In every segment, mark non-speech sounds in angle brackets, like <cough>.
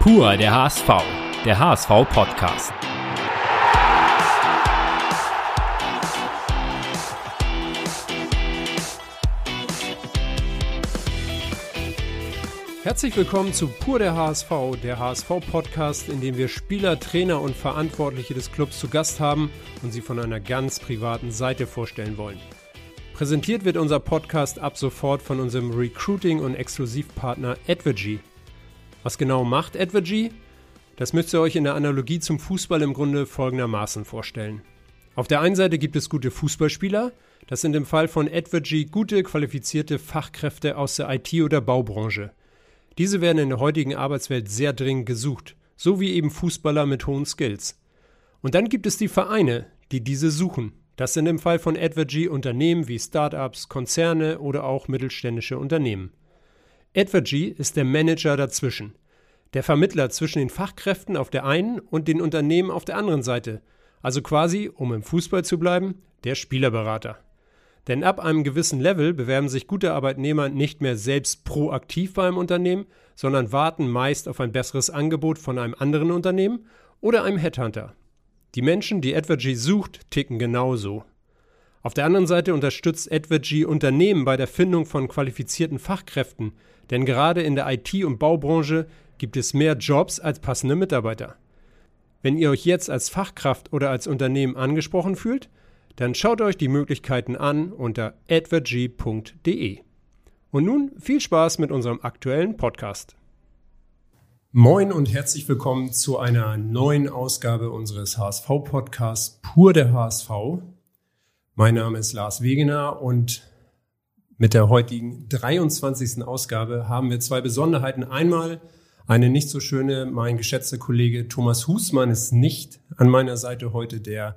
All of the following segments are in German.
Pur der HSV, der HSV-Podcast. Herzlich willkommen zu Pur der HSV, der HSV-Podcast, in dem wir Spieler, Trainer und Verantwortliche des Clubs zu Gast haben und sie von einer ganz privaten Seite vorstellen wollen. Präsentiert wird unser Podcast ab sofort von unserem Recruiting- und Exklusivpartner Advergy. Was genau macht Advergy? Das müsst ihr euch in der Analogie zum Fußball im Grunde folgendermaßen vorstellen. Auf der einen Seite gibt es gute Fußballspieler, das sind im Fall von Advergy gute, qualifizierte Fachkräfte aus der IT- oder Baubranche. Diese werden in der heutigen Arbeitswelt sehr dringend gesucht, so wie eben Fußballer mit hohen Skills. Und dann gibt es die Vereine, die diese suchen. Das sind im Fall von Advergy Unternehmen wie Startups, Konzerne oder auch mittelständische Unternehmen. Advergy ist der Manager dazwischen, der Vermittler zwischen den Fachkräften auf der einen und den Unternehmen auf der anderen Seite, also quasi, um im Fußball zu bleiben, der Spielerberater. Denn ab einem gewissen Level bewerben sich gute Arbeitnehmer nicht mehr selbst proaktiv bei einem Unternehmen, sondern warten meist auf ein besseres Angebot von einem anderen Unternehmen oder einem Headhunter. Die Menschen, die Advergy sucht, ticken genauso. Auf der anderen Seite unterstützt Advergy Unternehmen bei der Findung von qualifizierten Fachkräften, denn gerade in der IT- und Baubranche gibt es mehr Jobs als passende Mitarbeiter. Wenn ihr euch jetzt als Fachkraft oder als Unternehmen angesprochen fühlt, dann schaut euch die Möglichkeiten an unter advergy.de. Und nun viel Spaß mit unserem aktuellen Podcast. Moin und herzlich willkommen zu einer neuen Ausgabe unseres HSV-Podcasts Pur der HSV. Mein Name ist Lars Wegener und mit der heutigen 23. Ausgabe haben wir zwei Besonderheiten. Einmal eine nicht so schöne, mein geschätzter Kollege Thomas Husmann ist nicht an meiner Seite heute. Der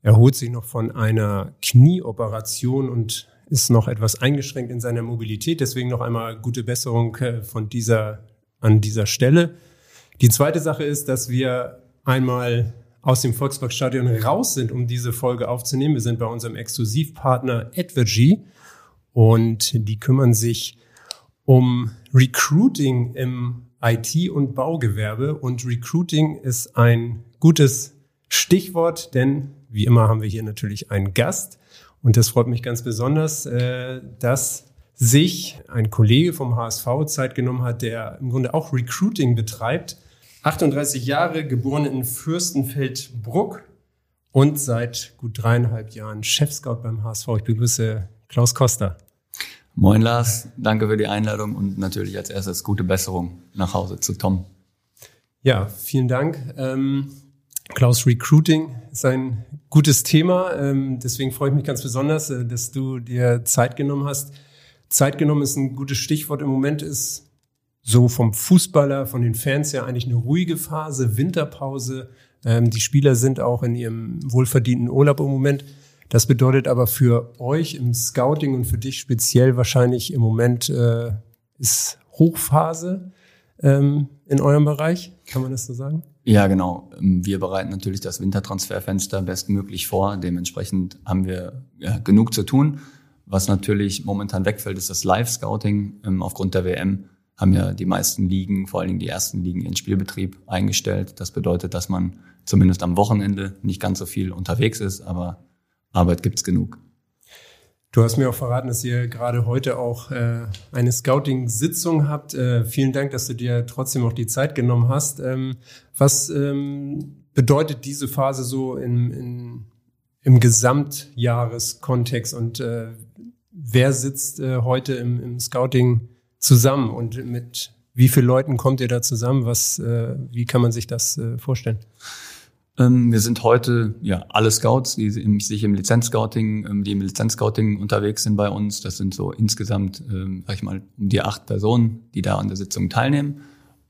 erholt sich noch von einer Knieoperation und ist noch etwas eingeschränkt in seiner Mobilität. Deswegen noch einmal gute Besserung äh, von dieser an dieser Stelle. Die zweite Sache ist, dass wir einmal aus dem Volksparkstadion raus sind, um diese Folge aufzunehmen. Wir sind bei unserem Exklusivpartner Advergy und die kümmern sich um Recruiting im IT- und Baugewerbe. Und Recruiting ist ein gutes Stichwort, denn wie immer haben wir hier natürlich einen Gast. Und das freut mich ganz besonders, äh, dass sich ein Kollege vom HSV Zeit genommen hat, der im Grunde auch Recruiting betreibt. 38 Jahre, geboren in Fürstenfeldbruck und seit gut dreieinhalb Jahren Chefscout beim HSV. Ich begrüße Klaus Koster. Moin Lars, danke für die Einladung und natürlich als erstes gute Besserung nach Hause zu Tom. Ja, vielen Dank. Ähm, Klaus, Recruiting ist ein gutes Thema. Ähm, deswegen freue ich mich ganz besonders, äh, dass du dir Zeit genommen hast, Zeit genommen ist ein gutes Stichwort. Im Moment ist so vom Fußballer, von den Fans ja eigentlich eine ruhige Phase, Winterpause. Ähm, die Spieler sind auch in ihrem wohlverdienten Urlaub im Moment. Das bedeutet aber für euch im Scouting und für dich speziell wahrscheinlich im Moment äh, ist Hochphase ähm, in eurem Bereich. Kann man das so sagen? Ja, genau. Wir bereiten natürlich das Wintertransferfenster bestmöglich vor. Dementsprechend haben wir ja, genug zu tun. Was natürlich momentan wegfällt, ist das Live-Scouting. Ähm, aufgrund der WM haben ja die meisten Ligen, vor allen Dingen die ersten Ligen, ihren Spielbetrieb eingestellt. Das bedeutet, dass man zumindest am Wochenende nicht ganz so viel unterwegs ist, aber Arbeit gibt's genug. Du hast mir auch verraten, dass ihr gerade heute auch äh, eine Scouting-Sitzung habt. Äh, vielen Dank, dass du dir trotzdem auch die Zeit genommen hast. Ähm, was ähm, bedeutet diese Phase so in, in, im Gesamtjahreskontext und äh, wer sitzt äh, heute im, im Scouting zusammen und mit wie vielen Leuten kommt ihr da zusammen? Was, äh, wie kann man sich das äh, vorstellen? Ähm, wir sind heute ja alle Scouts, die sich im Lizenzscouting, ähm, die im Lizenzscouting unterwegs sind bei uns. Das sind so insgesamt, ähm, sag ich mal, um die acht Personen, die da an der Sitzung teilnehmen.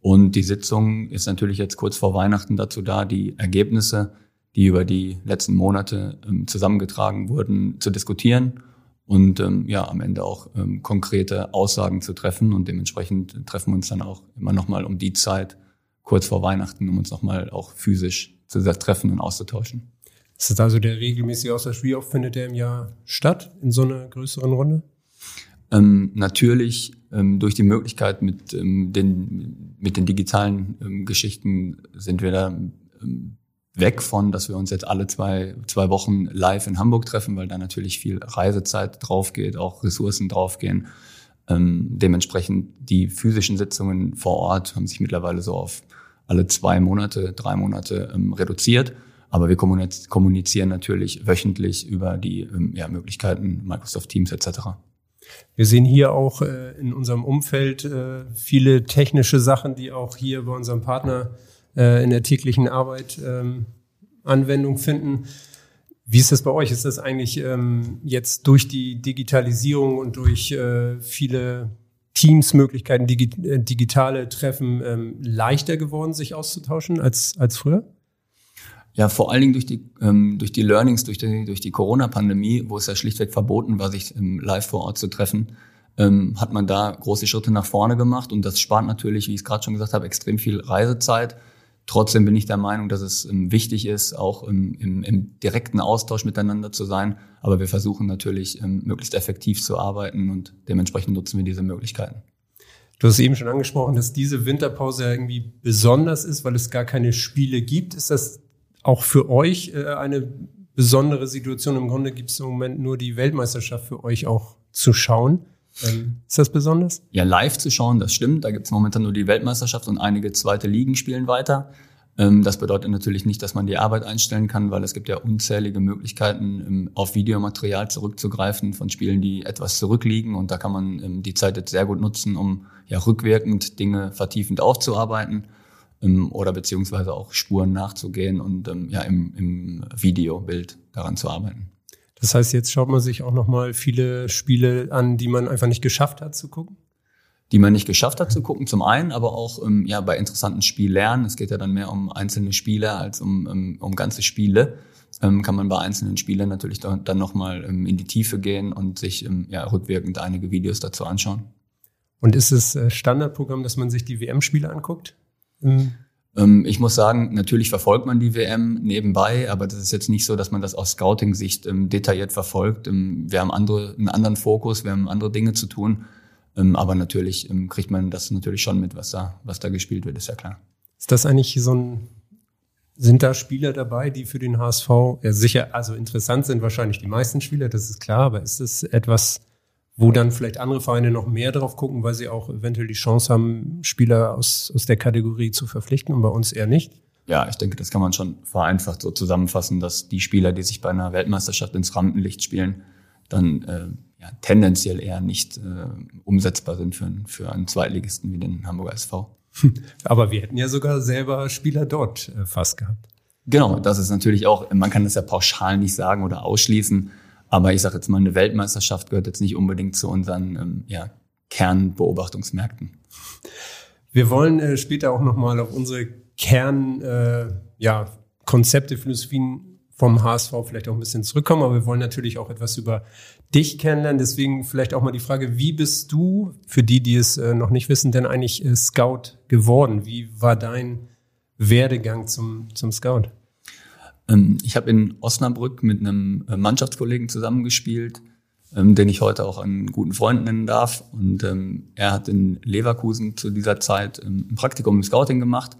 Und die Sitzung ist natürlich jetzt kurz vor Weihnachten dazu da, die Ergebnisse, die über die letzten Monate ähm, zusammengetragen wurden, zu diskutieren und ähm, ja am Ende auch ähm, konkrete Aussagen zu treffen und dementsprechend treffen wir uns dann auch immer noch mal um die Zeit kurz vor Weihnachten, um uns noch mal auch physisch zu treffen und auszutauschen. Ist das also der regelmäßige Austausch? Wie oft findet der im Jahr statt in so einer größeren Runde? Ähm, natürlich ähm, durch die Möglichkeit mit ähm, den mit den digitalen ähm, Geschichten sind wir da ähm, weg von, dass wir uns jetzt alle zwei zwei Wochen live in Hamburg treffen, weil da natürlich viel Reisezeit draufgeht, auch Ressourcen draufgehen. Ähm, dementsprechend die physischen Sitzungen vor Ort haben sich mittlerweile so auf alle zwei Monate, drei Monate ähm, reduziert. Aber wir kommunizieren natürlich wöchentlich über die ähm, ja, Möglichkeiten Microsoft Teams etc. Wir sehen hier auch äh, in unserem Umfeld äh, viele technische Sachen, die auch hier bei unserem Partner äh, in der täglichen Arbeit ähm, Anwendung finden. Wie ist das bei euch? Ist das eigentlich ähm, jetzt durch die Digitalisierung und durch äh, viele Teams-Möglichkeiten, digi äh, digitale Treffen ähm, leichter geworden, sich auszutauschen als, als früher? Ja, vor allen Dingen durch die, ähm, durch die Learnings, durch die, durch die Corona-Pandemie, wo es ja schlichtweg verboten war, sich ähm, live vor Ort zu treffen, ähm, hat man da große Schritte nach vorne gemacht. Und das spart natürlich, wie ich es gerade schon gesagt habe, extrem viel Reisezeit. Trotzdem bin ich der Meinung, dass es ähm, wichtig ist, auch im, im, im, direkten Austausch miteinander zu sein. Aber wir versuchen natürlich, ähm, möglichst effektiv zu arbeiten und dementsprechend nutzen wir diese Möglichkeiten. Du hast eben schon angesprochen, dass diese Winterpause ja irgendwie besonders ist, weil es gar keine Spiele gibt. Ist das auch für euch äh, eine besondere Situation. Im Grunde gibt es im Moment nur die Weltmeisterschaft für euch auch zu schauen. Ähm, ist das besonders? Ja, live zu schauen, das stimmt. Da gibt es momentan nur die Weltmeisterschaft und einige zweite Ligen spielen weiter. Ähm, das bedeutet natürlich nicht, dass man die Arbeit einstellen kann, weil es gibt ja unzählige Möglichkeiten, ähm, auf Videomaterial zurückzugreifen von Spielen, die etwas zurückliegen. Und da kann man die Zeit jetzt sehr gut nutzen, um ja rückwirkend Dinge vertiefend aufzuarbeiten oder beziehungsweise auch Spuren nachzugehen und ja im, im Videobild daran zu arbeiten. Das heißt, jetzt schaut man sich auch nochmal viele Spiele an, die man einfach nicht geschafft hat zu gucken? Die man nicht geschafft hat zu gucken, zum einen, aber auch ähm, ja bei interessanten Spiellernen. Es geht ja dann mehr um einzelne Spiele als um, um, um ganze Spiele. Ähm, kann man bei einzelnen Spielen natürlich dann, dann nochmal ähm, in die Tiefe gehen und sich ähm, ja, rückwirkend einige Videos dazu anschauen. Und ist es äh, Standardprogramm, dass man sich die WM-Spiele anguckt? Mhm. Ähm, ich muss sagen, natürlich verfolgt man die WM nebenbei, aber das ist jetzt nicht so, dass man das aus Scouting-Sicht ähm, detailliert verfolgt. Ähm, wir haben andere, einen anderen Fokus, wir haben andere Dinge zu tun. Aber natürlich kriegt man das natürlich schon mit, was da, was da gespielt wird, ist ja klar. Ist das eigentlich so ein, sind da Spieler dabei, die für den HSV ja sicher, also interessant sind wahrscheinlich die meisten Spieler, das ist klar, aber ist es etwas, wo dann vielleicht andere Vereine noch mehr drauf gucken, weil sie auch eventuell die Chance haben, Spieler aus, aus der Kategorie zu verpflichten und bei uns eher nicht? Ja, ich denke, das kann man schon vereinfacht so zusammenfassen, dass die Spieler, die sich bei einer Weltmeisterschaft ins Rampenlicht spielen, dann äh, ja, tendenziell eher nicht äh, umsetzbar sind für, für einen Zweitligisten wie den Hamburger SV. <laughs> Aber wir hätten ja sogar selber Spieler dort äh, fast gehabt. Genau, das ist natürlich auch, man kann das ja pauschal nicht sagen oder ausschließen. Aber ich sage jetzt mal, eine Weltmeisterschaft gehört jetzt nicht unbedingt zu unseren ähm, ja, Kernbeobachtungsmärkten. Wir wollen äh, später auch nochmal auf unsere Kern, äh, ja, Philosophien vom HSV vielleicht auch ein bisschen zurückkommen, aber wir wollen natürlich auch etwas über dich kennenlernen. Deswegen vielleicht auch mal die Frage, wie bist du, für die, die es äh, noch nicht wissen, denn eigentlich äh, Scout geworden? Wie war dein Werdegang zum, zum Scout? Ähm, ich habe in Osnabrück mit einem äh, Mannschaftskollegen zusammengespielt, ähm, den ich heute auch einen guten Freund nennen darf. Und ähm, er hat in Leverkusen zu dieser Zeit ein Praktikum im Scouting gemacht.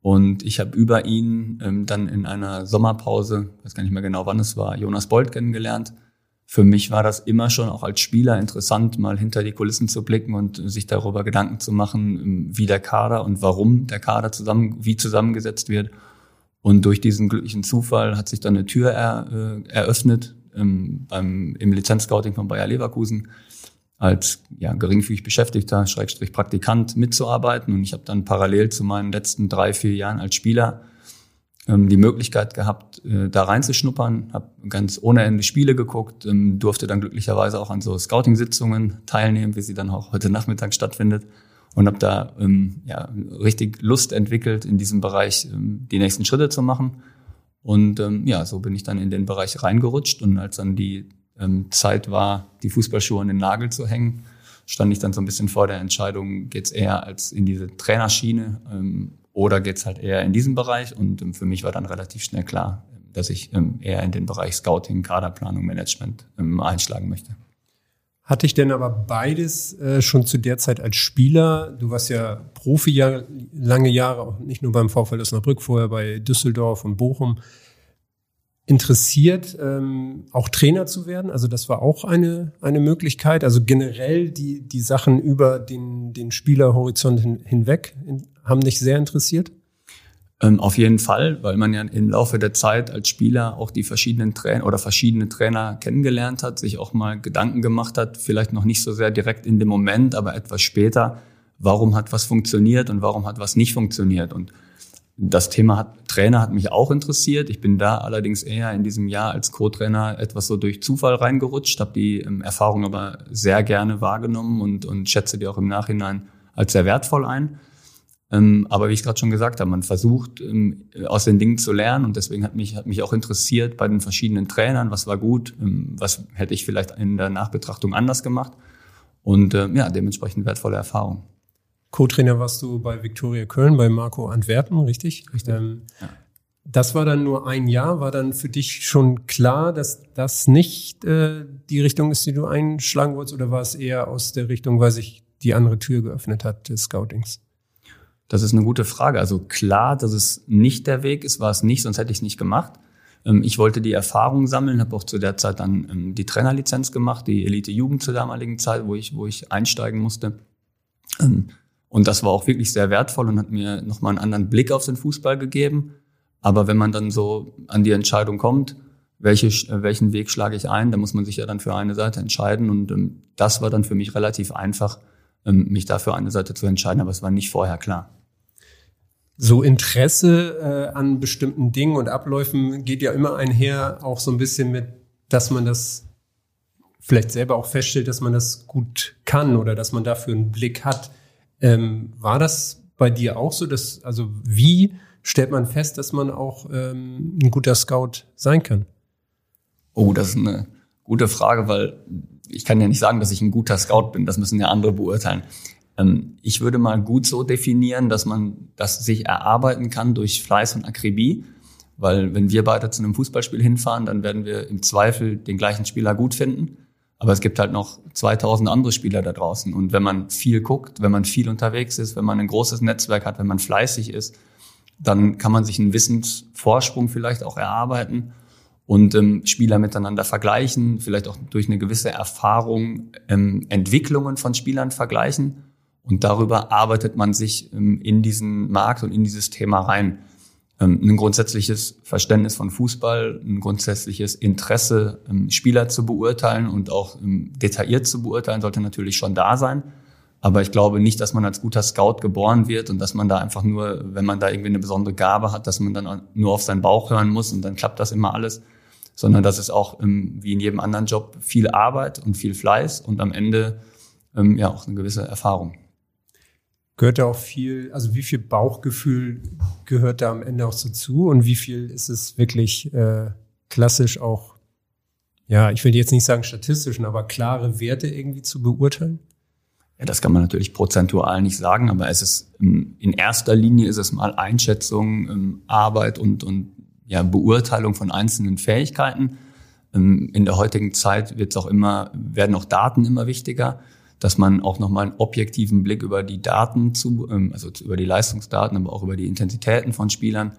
Und ich habe über ihn dann in einer Sommerpause, weiß gar nicht mehr genau wann es war, Jonas Bolt kennengelernt. Für mich war das immer schon auch als Spieler interessant, mal hinter die Kulissen zu blicken und sich darüber Gedanken zu machen, wie der Kader und warum der Kader zusammen, wie zusammengesetzt wird und durch diesen glücklichen Zufall hat sich dann eine Tür er, äh, eröffnet ähm, beim, im Lizenzscouting von Bayer Leverkusen als ja, geringfügig Beschäftigter, Schrägstrich Praktikant mitzuarbeiten. Und ich habe dann parallel zu meinen letzten drei, vier Jahren als Spieler ähm, die Möglichkeit gehabt, äh, da reinzuschnuppern, habe ganz ohne Ende Spiele geguckt, ähm, durfte dann glücklicherweise auch an so Scouting-Sitzungen teilnehmen, wie sie dann auch heute Nachmittag stattfindet und habe da ähm, ja, richtig Lust entwickelt, in diesem Bereich ähm, die nächsten Schritte zu machen. Und ähm, ja, so bin ich dann in den Bereich reingerutscht und als dann die ähm, Zeit war, die Fußballschuhe an den Nagel zu hängen, stand ich dann so ein bisschen vor der Entscheidung, geht's eher als in diese Trainerschiene ähm, oder geht's halt eher in diesen Bereich? Und ähm, für mich war dann relativ schnell klar, dass ich ähm, eher in den Bereich Scouting, Kaderplanung, Management ähm, einschlagen möchte. Hatte ich denn aber beides äh, schon zu der Zeit als Spieler? Du warst ja Profi ja lange Jahre, auch nicht nur beim VfL Osnabrück, vorher bei Düsseldorf und Bochum. Interessiert, ähm, auch Trainer zu werden? Also das war auch eine, eine Möglichkeit. Also generell die, die Sachen über den, den Spielerhorizont hin, hinweg in, haben dich sehr interessiert? Ähm, auf jeden Fall, weil man ja im Laufe der Zeit als Spieler auch die verschiedenen Trainer oder verschiedene Trainer kennengelernt hat, sich auch mal Gedanken gemacht hat, vielleicht noch nicht so sehr direkt in dem Moment, aber etwas später, warum hat was funktioniert und warum hat was nicht funktioniert. Und das Thema hat, Trainer hat mich auch interessiert. Ich bin da allerdings eher in diesem Jahr als Co-Trainer etwas so durch Zufall reingerutscht, habe die ähm, Erfahrung aber sehr gerne wahrgenommen und, und schätze die auch im Nachhinein als sehr wertvoll ein. Ähm, aber wie ich gerade schon gesagt habe, man versucht ähm, aus den Dingen zu lernen und deswegen hat mich, hat mich auch interessiert bei den verschiedenen Trainern, was war gut, ähm, was hätte ich vielleicht in der Nachbetrachtung anders gemacht und äh, ja, dementsprechend wertvolle Erfahrung. Co-Trainer warst du bei Viktoria Köln, bei Marco Antwerpen, richtig? Richtig. Ähm, ja. Das war dann nur ein Jahr. War dann für dich schon klar, dass das nicht äh, die Richtung ist, die du einschlagen wolltest, oder war es eher aus der Richtung, weil sich die andere Tür geöffnet hat des Scoutings? Das ist eine gute Frage. Also klar, dass es nicht der Weg ist, war es nicht, sonst hätte ich es nicht gemacht. Ähm, ich wollte die Erfahrung sammeln, habe auch zu der Zeit dann ähm, die Trainerlizenz gemacht, die Elite Jugend zur damaligen Zeit, wo ich, wo ich einsteigen musste. Ähm, und das war auch wirklich sehr wertvoll und hat mir nochmal einen anderen Blick auf den Fußball gegeben. Aber wenn man dann so an die Entscheidung kommt, welche, äh, welchen Weg schlage ich ein, da muss man sich ja dann für eine Seite entscheiden. Und das war dann für mich relativ einfach, mich dafür eine Seite zu entscheiden, aber es war nicht vorher klar so Interesse äh, an bestimmten Dingen und Abläufen geht ja immer einher, auch so ein bisschen mit, dass man das vielleicht selber auch feststellt, dass man das gut kann oder dass man dafür einen Blick hat. Ähm, war das bei dir auch so? Dass, also wie stellt man fest, dass man auch ähm, ein guter Scout sein kann? Oh, das ist eine gute Frage, weil ich kann ja nicht sagen, dass ich ein guter Scout bin. Das müssen ja andere beurteilen. Ähm, ich würde mal gut so definieren, dass man das sich erarbeiten kann durch Fleiß und Akribie. Weil wenn wir beide zu einem Fußballspiel hinfahren, dann werden wir im Zweifel den gleichen Spieler gut finden. Aber es gibt halt noch 2000 andere Spieler da draußen. Und wenn man viel guckt, wenn man viel unterwegs ist, wenn man ein großes Netzwerk hat, wenn man fleißig ist, dann kann man sich einen Wissensvorsprung vielleicht auch erarbeiten und ähm, Spieler miteinander vergleichen, vielleicht auch durch eine gewisse Erfahrung ähm, Entwicklungen von Spielern vergleichen und darüber arbeitet man sich ähm, in diesen Markt und in dieses Thema rein. Ähm, ein grundsätzliches Verständnis von Fußball, ein grundsätzliches Interesse, ähm, Spieler zu beurteilen und auch detailliert zu beurteilen, sollte natürlich schon da sein. Aber ich glaube nicht, dass man als guter Scout geboren wird und dass man da einfach nur, wenn man da irgendwie eine besondere Gabe hat, dass man dann nur auf seinen Bauch hören muss und dann klappt das immer alles, sondern dass es auch wie in jedem anderen Job viel Arbeit und viel Fleiß und am Ende ja auch eine gewisse Erfahrung gehört da auch viel, also wie viel Bauchgefühl gehört da am Ende auch so zu und wie viel ist es wirklich äh, klassisch auch, ja, ich will jetzt nicht sagen statistischen, aber klare Werte irgendwie zu beurteilen? Ja, das kann man natürlich prozentual nicht sagen, aber es ist ähm, in erster Linie ist es mal Einschätzung, ähm, Arbeit und, und ja, Beurteilung von einzelnen Fähigkeiten. Ähm, in der heutigen Zeit wird es auch immer, werden auch Daten immer wichtiger dass man auch nochmal einen objektiven Blick über die Daten zu, ähm, also über die Leistungsdaten, aber auch über die Intensitäten von Spielern,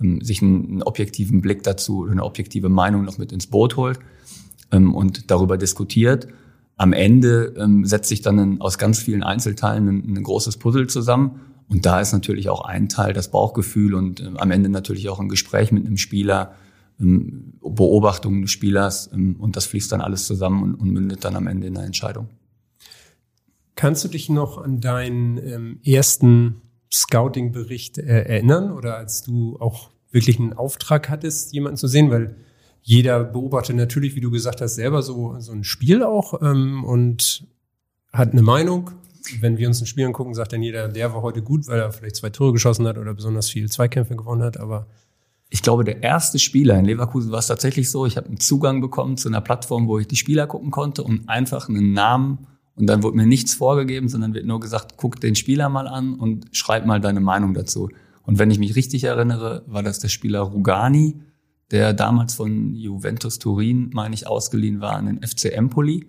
ähm, sich einen, objektiven Blick dazu oder eine objektive Meinung noch mit ins Boot holt und darüber diskutiert. Am Ende setzt sich dann aus ganz vielen Einzelteilen ein, ein großes Puzzle zusammen. Und da ist natürlich auch ein Teil das Bauchgefühl und am Ende natürlich auch ein Gespräch mit einem Spieler, Beobachtungen des Spielers und das fließt dann alles zusammen und mündet dann am Ende in eine Entscheidung. Kannst du dich noch an deinen ähm, ersten Scouting-Bericht äh, erinnern oder als du auch wirklich einen Auftrag hattest, jemanden zu sehen? Weil jeder beobachtet natürlich, wie du gesagt hast, selber so, so ein Spiel auch ähm, und hat eine Meinung. Wenn wir uns ein Spiel angucken, sagt dann jeder, der war heute gut, weil er vielleicht zwei Tore geschossen hat oder besonders viel Zweikämpfe gewonnen hat, aber ich glaube, der erste Spieler in Leverkusen war es tatsächlich so. Ich habe einen Zugang bekommen zu einer Plattform, wo ich die Spieler gucken konnte und einfach einen Namen und dann wurde mir nichts vorgegeben, sondern wird nur gesagt, guck den Spieler mal an und schreib mal deine Meinung dazu. Und wenn ich mich richtig erinnere, war das der Spieler Rugani, der damals von Juventus Turin, meine ich, ausgeliehen war an den FC Empoli.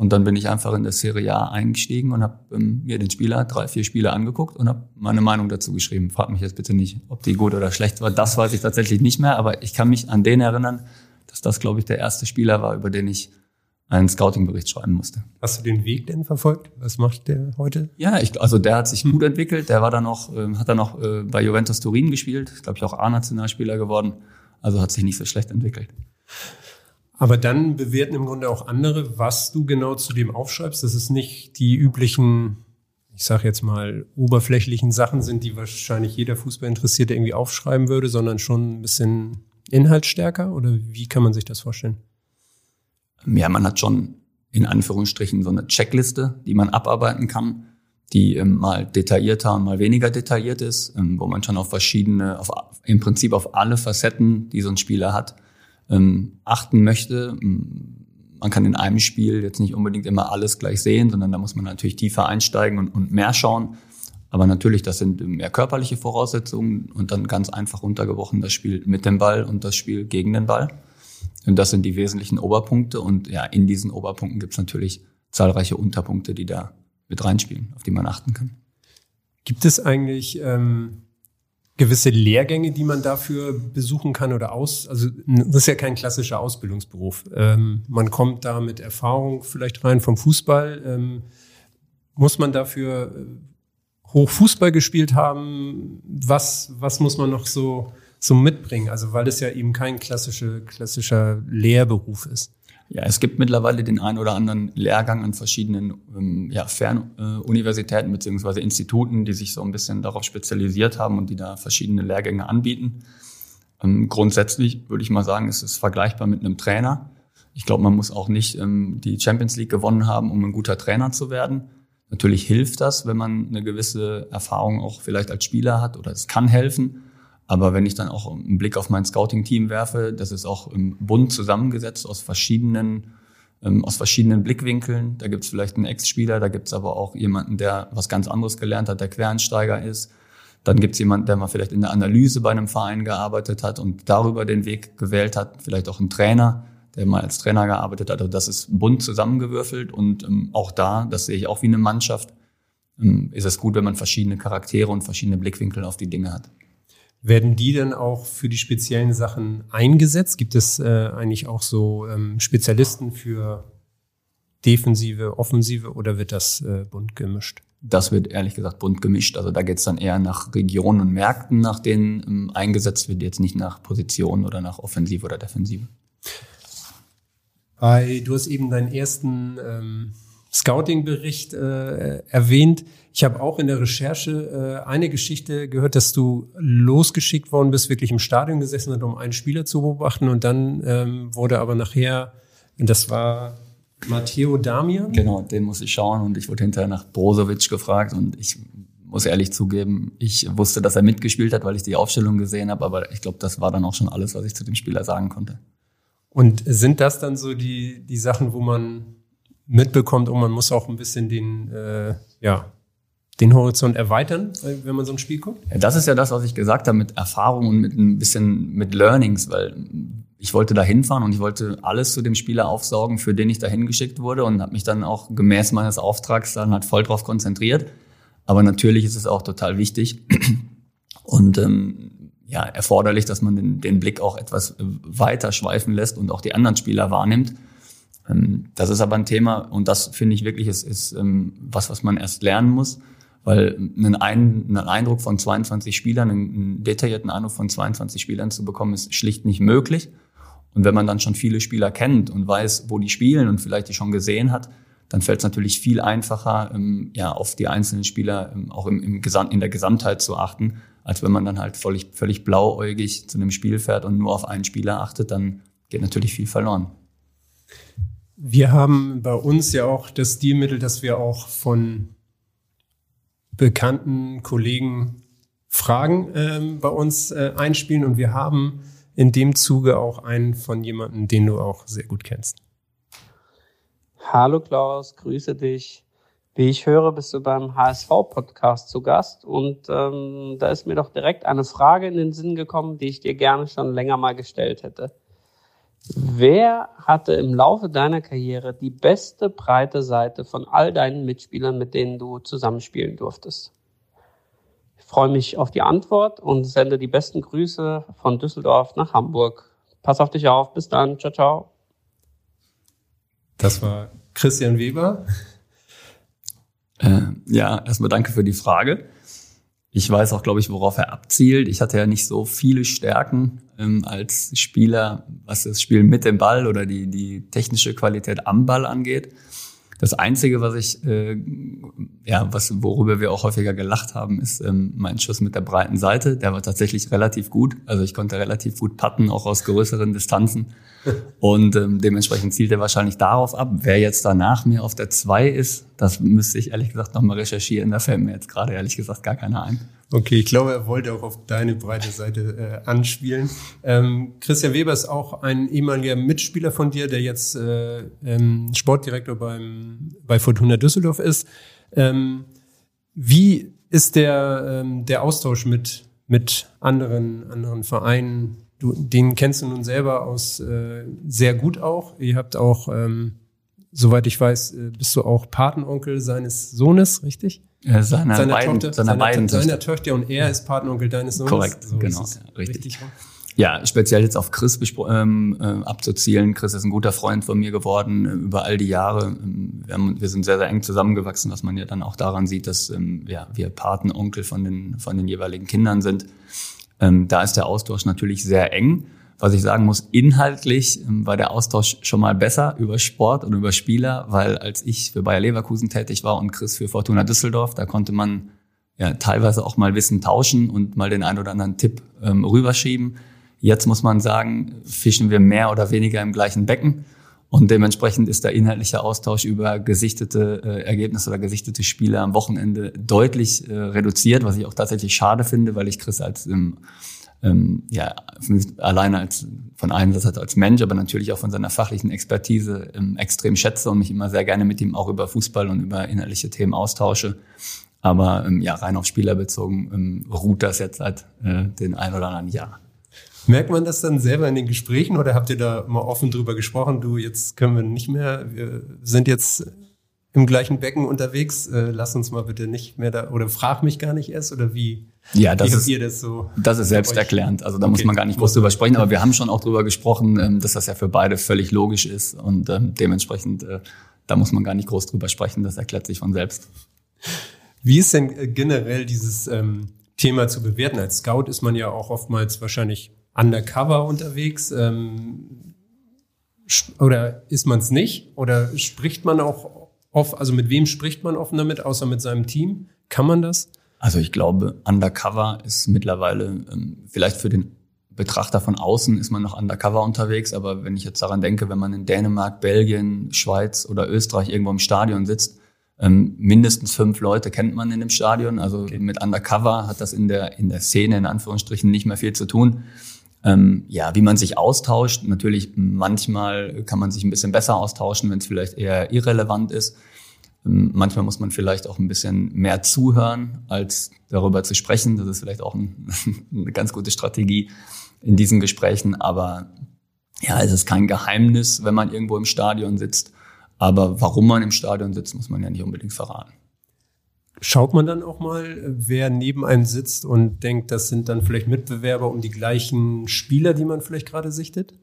Und dann bin ich einfach in der Serie A eingestiegen und habe ähm, mir den Spieler, drei, vier Spiele angeguckt und habe meine Meinung dazu geschrieben. Frag mich jetzt bitte nicht, ob die gut oder schlecht war. Das weiß ich tatsächlich nicht mehr, aber ich kann mich an den erinnern, dass das, glaube ich, der erste Spieler war, über den ich einen Scouting-Bericht schreiben musste. Hast du den Weg denn verfolgt? Was macht der heute? Ja, ich, also der hat sich gut entwickelt. Der war dann noch, äh, hat dann noch äh, bei Juventus Turin gespielt, glaube ich auch A-Nationalspieler geworden. Also hat sich nicht so schlecht entwickelt. Aber dann bewerten im Grunde auch andere, was du genau zu dem aufschreibst. Das ist nicht die üblichen, ich sage jetzt mal, oberflächlichen Sachen sind, die wahrscheinlich jeder Fußballinteressierte irgendwie aufschreiben würde, sondern schon ein bisschen inhaltsstärker? Oder wie kann man sich das vorstellen? Ja, man hat schon in Anführungsstrichen so eine Checkliste, die man abarbeiten kann, die ähm, mal detaillierter und mal weniger detailliert ist, ähm, wo man schon auf verschiedene, auf, im Prinzip auf alle Facetten, die so ein Spieler hat, ähm, achten möchte. Man kann in einem Spiel jetzt nicht unbedingt immer alles gleich sehen, sondern da muss man natürlich tiefer einsteigen und, und mehr schauen. Aber natürlich, das sind mehr körperliche Voraussetzungen und dann ganz einfach runtergebrochen das Spiel mit dem Ball und das Spiel gegen den Ball. Und das sind die wesentlichen Oberpunkte. Und ja, in diesen Oberpunkten gibt es natürlich zahlreiche Unterpunkte, die da mit reinspielen, auf die man achten kann. Gibt es eigentlich ähm, gewisse Lehrgänge, die man dafür besuchen kann oder aus? Also das ist ja kein klassischer Ausbildungsberuf. Ähm, man kommt da mit Erfahrung vielleicht rein vom Fußball. Ähm, muss man dafür äh, hoch Fußball gespielt haben? Was, was muss man noch so, so mitbringen? Also weil es ja eben kein klassische, klassischer Lehrberuf ist. Ja, es gibt mittlerweile den einen oder anderen Lehrgang an verschiedenen ähm, ja, Fernuniversitäten äh, beziehungsweise Instituten, die sich so ein bisschen darauf spezialisiert haben und die da verschiedene Lehrgänge anbieten. Ähm, grundsätzlich würde ich mal sagen, es ist vergleichbar mit einem Trainer. Ich glaube, man muss auch nicht ähm, die Champions League gewonnen haben, um ein guter Trainer zu werden. Natürlich hilft das, wenn man eine gewisse Erfahrung auch vielleicht als Spieler hat oder es kann helfen. Aber wenn ich dann auch einen Blick auf mein Scouting-Team werfe, das ist auch im Bund zusammengesetzt aus verschiedenen, ähm, aus verschiedenen Blickwinkeln. Da gibt es vielleicht einen Ex-Spieler, da gibt es aber auch jemanden, der was ganz anderes gelernt hat, der Quereinsteiger ist. Dann gibt es jemanden, der mal vielleicht in der Analyse bei einem Verein gearbeitet hat und darüber den Weg gewählt hat. Vielleicht auch ein Trainer, der mal als Trainer gearbeitet hat. Also das ist bunt zusammengewürfelt und ähm, auch da, das sehe ich auch wie eine Mannschaft, ähm, ist es gut, wenn man verschiedene Charaktere und verschiedene Blickwinkel auf die Dinge hat. Werden die dann auch für die speziellen Sachen eingesetzt? Gibt es äh, eigentlich auch so ähm, Spezialisten für Defensive, Offensive oder wird das äh, bunt gemischt? Das wird ehrlich gesagt bunt gemischt. Also da geht es dann eher nach Regionen und Märkten, nach denen ähm, eingesetzt wird, jetzt nicht nach Position oder nach Offensive oder Defensive. Bei, du hast eben deinen ersten ähm, Scouting-Bericht äh, erwähnt. Ich habe auch in der Recherche äh, eine Geschichte gehört, dass du losgeschickt worden bist, wirklich im Stadion gesessen hat, um einen Spieler zu beobachten. Und dann ähm, wurde aber nachher, das war Matteo Damian. Genau, den muss ich schauen. Und ich wurde hinterher nach Brozovic gefragt. Und ich muss ehrlich zugeben, ich wusste, dass er mitgespielt hat, weil ich die Aufstellung gesehen habe. Aber ich glaube, das war dann auch schon alles, was ich zu dem Spieler sagen konnte. Und sind das dann so die, die Sachen, wo man mitbekommt und man muss auch ein bisschen den, äh, ja, den Horizont erweitern, wenn man so ein Spiel guckt? Ja, das ist ja das, was ich gesagt habe mit Erfahrung und mit ein bisschen mit Learnings, weil ich wollte da hinfahren und ich wollte alles zu dem Spieler aufsaugen, für den ich da hingeschickt wurde und habe mich dann auch gemäß meines Auftrags dann halt voll drauf konzentriert. Aber natürlich ist es auch total wichtig <clears throat> und ähm, ja erforderlich, dass man den, den Blick auch etwas weiter schweifen lässt und auch die anderen Spieler wahrnimmt ähm, das ist aber ein Thema und das finde ich wirklich ist, ist ähm, was, was man erst lernen muss, weil einen, einen Eindruck von 22 Spielern, einen detaillierten Eindruck von 22 Spielern zu bekommen, ist schlicht nicht möglich. Und wenn man dann schon viele Spieler kennt und weiß, wo die spielen und vielleicht die schon gesehen hat, dann fällt es natürlich viel einfacher, ähm, ja, auf die einzelnen Spieler auch im, im Gesamt, in der Gesamtheit zu achten, als wenn man dann halt völlig, völlig blauäugig zu einem Spiel fährt und nur auf einen Spieler achtet, dann geht natürlich viel verloren. Wir haben bei uns ja auch das Stilmittel, dass wir auch von bekannten Kollegen Fragen ähm, bei uns äh, einspielen und wir haben in dem Zuge auch einen von jemandem, den du auch sehr gut kennst. Hallo Klaus, grüße dich. Wie ich höre, bist du beim HSV-Podcast zu Gast und ähm, da ist mir doch direkt eine Frage in den Sinn gekommen, die ich dir gerne schon länger mal gestellt hätte. Wer hatte im Laufe deiner Karriere die beste breite Seite von all deinen Mitspielern, mit denen du zusammenspielen durftest? Ich freue mich auf die Antwort und sende die besten Grüße von Düsseldorf nach Hamburg. Pass auf dich auf. Bis dann. Ciao, ciao. Das war Christian Weber. Äh, ja, erstmal danke für die Frage. Ich weiß auch, glaube ich, worauf er abzielt. Ich hatte ja nicht so viele Stärken ähm, als Spieler, was das Spiel mit dem Ball oder die, die technische Qualität am Ball angeht. Das Einzige, was ich, äh, ja, was, worüber wir auch häufiger gelacht haben, ist ähm, mein Schuss mit der breiten Seite. Der war tatsächlich relativ gut. Also ich konnte relativ gut putten, auch aus größeren Distanzen. <laughs> Und ähm, dementsprechend zielt er wahrscheinlich darauf ab. Wer jetzt danach mir auf der 2 ist, das müsste ich ehrlich gesagt nochmal recherchieren. Da fällt mir jetzt gerade ehrlich gesagt gar keiner ein. Okay, ich glaube, er wollte auch auf deine breite Seite äh, anspielen. Ähm, Christian Weber ist auch ein ehemaliger Mitspieler von dir, der jetzt äh, ähm, Sportdirektor beim, bei Fortuna Düsseldorf ist. Ähm, wie ist der, ähm, der Austausch mit, mit anderen, anderen Vereinen? Du, den kennst du nun selber aus äh, sehr gut auch. Ihr habt auch, ähm, soweit ich weiß, äh, bist du auch Patenonkel seines Sohnes, richtig? Ja, seiner, seiner beiden, Tochter, seiner, seiner beiden seiner Töchter und er ist Patenonkel deines Sohnes. Korrekt, so genau, ja, richtig. richtig ja, speziell jetzt auf Chris ähm, äh, abzuzielen. Chris ist ein guter Freund von mir geworden äh, über all die Jahre. Ähm, wir, haben, wir sind sehr, sehr eng zusammengewachsen, was man ja dann auch daran sieht, dass ähm, ja, wir Patenonkel von den, von den jeweiligen Kindern sind. Ähm, da ist der Austausch natürlich sehr eng. Was ich sagen muss, inhaltlich ähm, war der Austausch schon mal besser über Sport und über Spieler, weil als ich für Bayer Leverkusen tätig war und Chris für Fortuna Düsseldorf, da konnte man ja teilweise auch mal Wissen tauschen und mal den einen oder anderen Tipp ähm, rüberschieben. Jetzt muss man sagen, fischen wir mehr oder weniger im gleichen Becken. Und dementsprechend ist der inhaltliche Austausch über gesichtete äh, Ergebnisse oder gesichtete Spiele am Wochenende deutlich äh, reduziert, was ich auch tatsächlich schade finde, weil ich Chris als ähm, ähm, ja alleine als von einem Seite als Mensch, aber natürlich auch von seiner fachlichen Expertise ähm, extrem schätze und mich immer sehr gerne mit ihm auch über Fußball und über inhaltliche Themen austausche. Aber ähm, ja, rein auf Spieler bezogen ähm, ruht das jetzt seit äh, den ein oder anderen Jahr. Merkt man das dann selber in den Gesprächen oder habt ihr da mal offen drüber gesprochen? Du, jetzt können wir nicht mehr, wir sind jetzt im gleichen Becken unterwegs, äh, lass uns mal bitte nicht mehr da, oder frag mich gar nicht erst, oder wie? Ja, das ist, das, so das ist selbsterklärend. Also da okay. muss man gar nicht groß drüber sprechen, aber wir haben schon auch drüber gesprochen, ähm, dass das ja für beide völlig logisch ist und ähm, dementsprechend, äh, da muss man gar nicht groß drüber sprechen, das erklärt sich von selbst. Wie ist denn äh, generell dieses ähm, Thema zu bewerten? Als Scout ist man ja auch oftmals wahrscheinlich undercover unterwegs? Ähm, oder ist man es nicht? Oder spricht man auch oft, also mit wem spricht man offen damit, außer mit seinem Team? Kann man das? Also ich glaube, undercover ist mittlerweile ähm, vielleicht für den Betrachter von außen ist man noch undercover unterwegs, aber wenn ich jetzt daran denke, wenn man in Dänemark, Belgien, Schweiz oder Österreich irgendwo im Stadion sitzt, ähm, mindestens fünf Leute kennt man in dem Stadion. Also okay. mit undercover hat das in der in der Szene in Anführungsstrichen nicht mehr viel zu tun. Ähm, ja, wie man sich austauscht. Natürlich, manchmal kann man sich ein bisschen besser austauschen, wenn es vielleicht eher irrelevant ist. Ähm, manchmal muss man vielleicht auch ein bisschen mehr zuhören, als darüber zu sprechen. Das ist vielleicht auch ein, <laughs> eine ganz gute Strategie in diesen Gesprächen. Aber ja, es ist kein Geheimnis, wenn man irgendwo im Stadion sitzt. Aber warum man im Stadion sitzt, muss man ja nicht unbedingt verraten. Schaut man dann auch mal, wer neben einem sitzt und denkt, das sind dann vielleicht Mitbewerber um die gleichen Spieler, die man vielleicht gerade sichtet?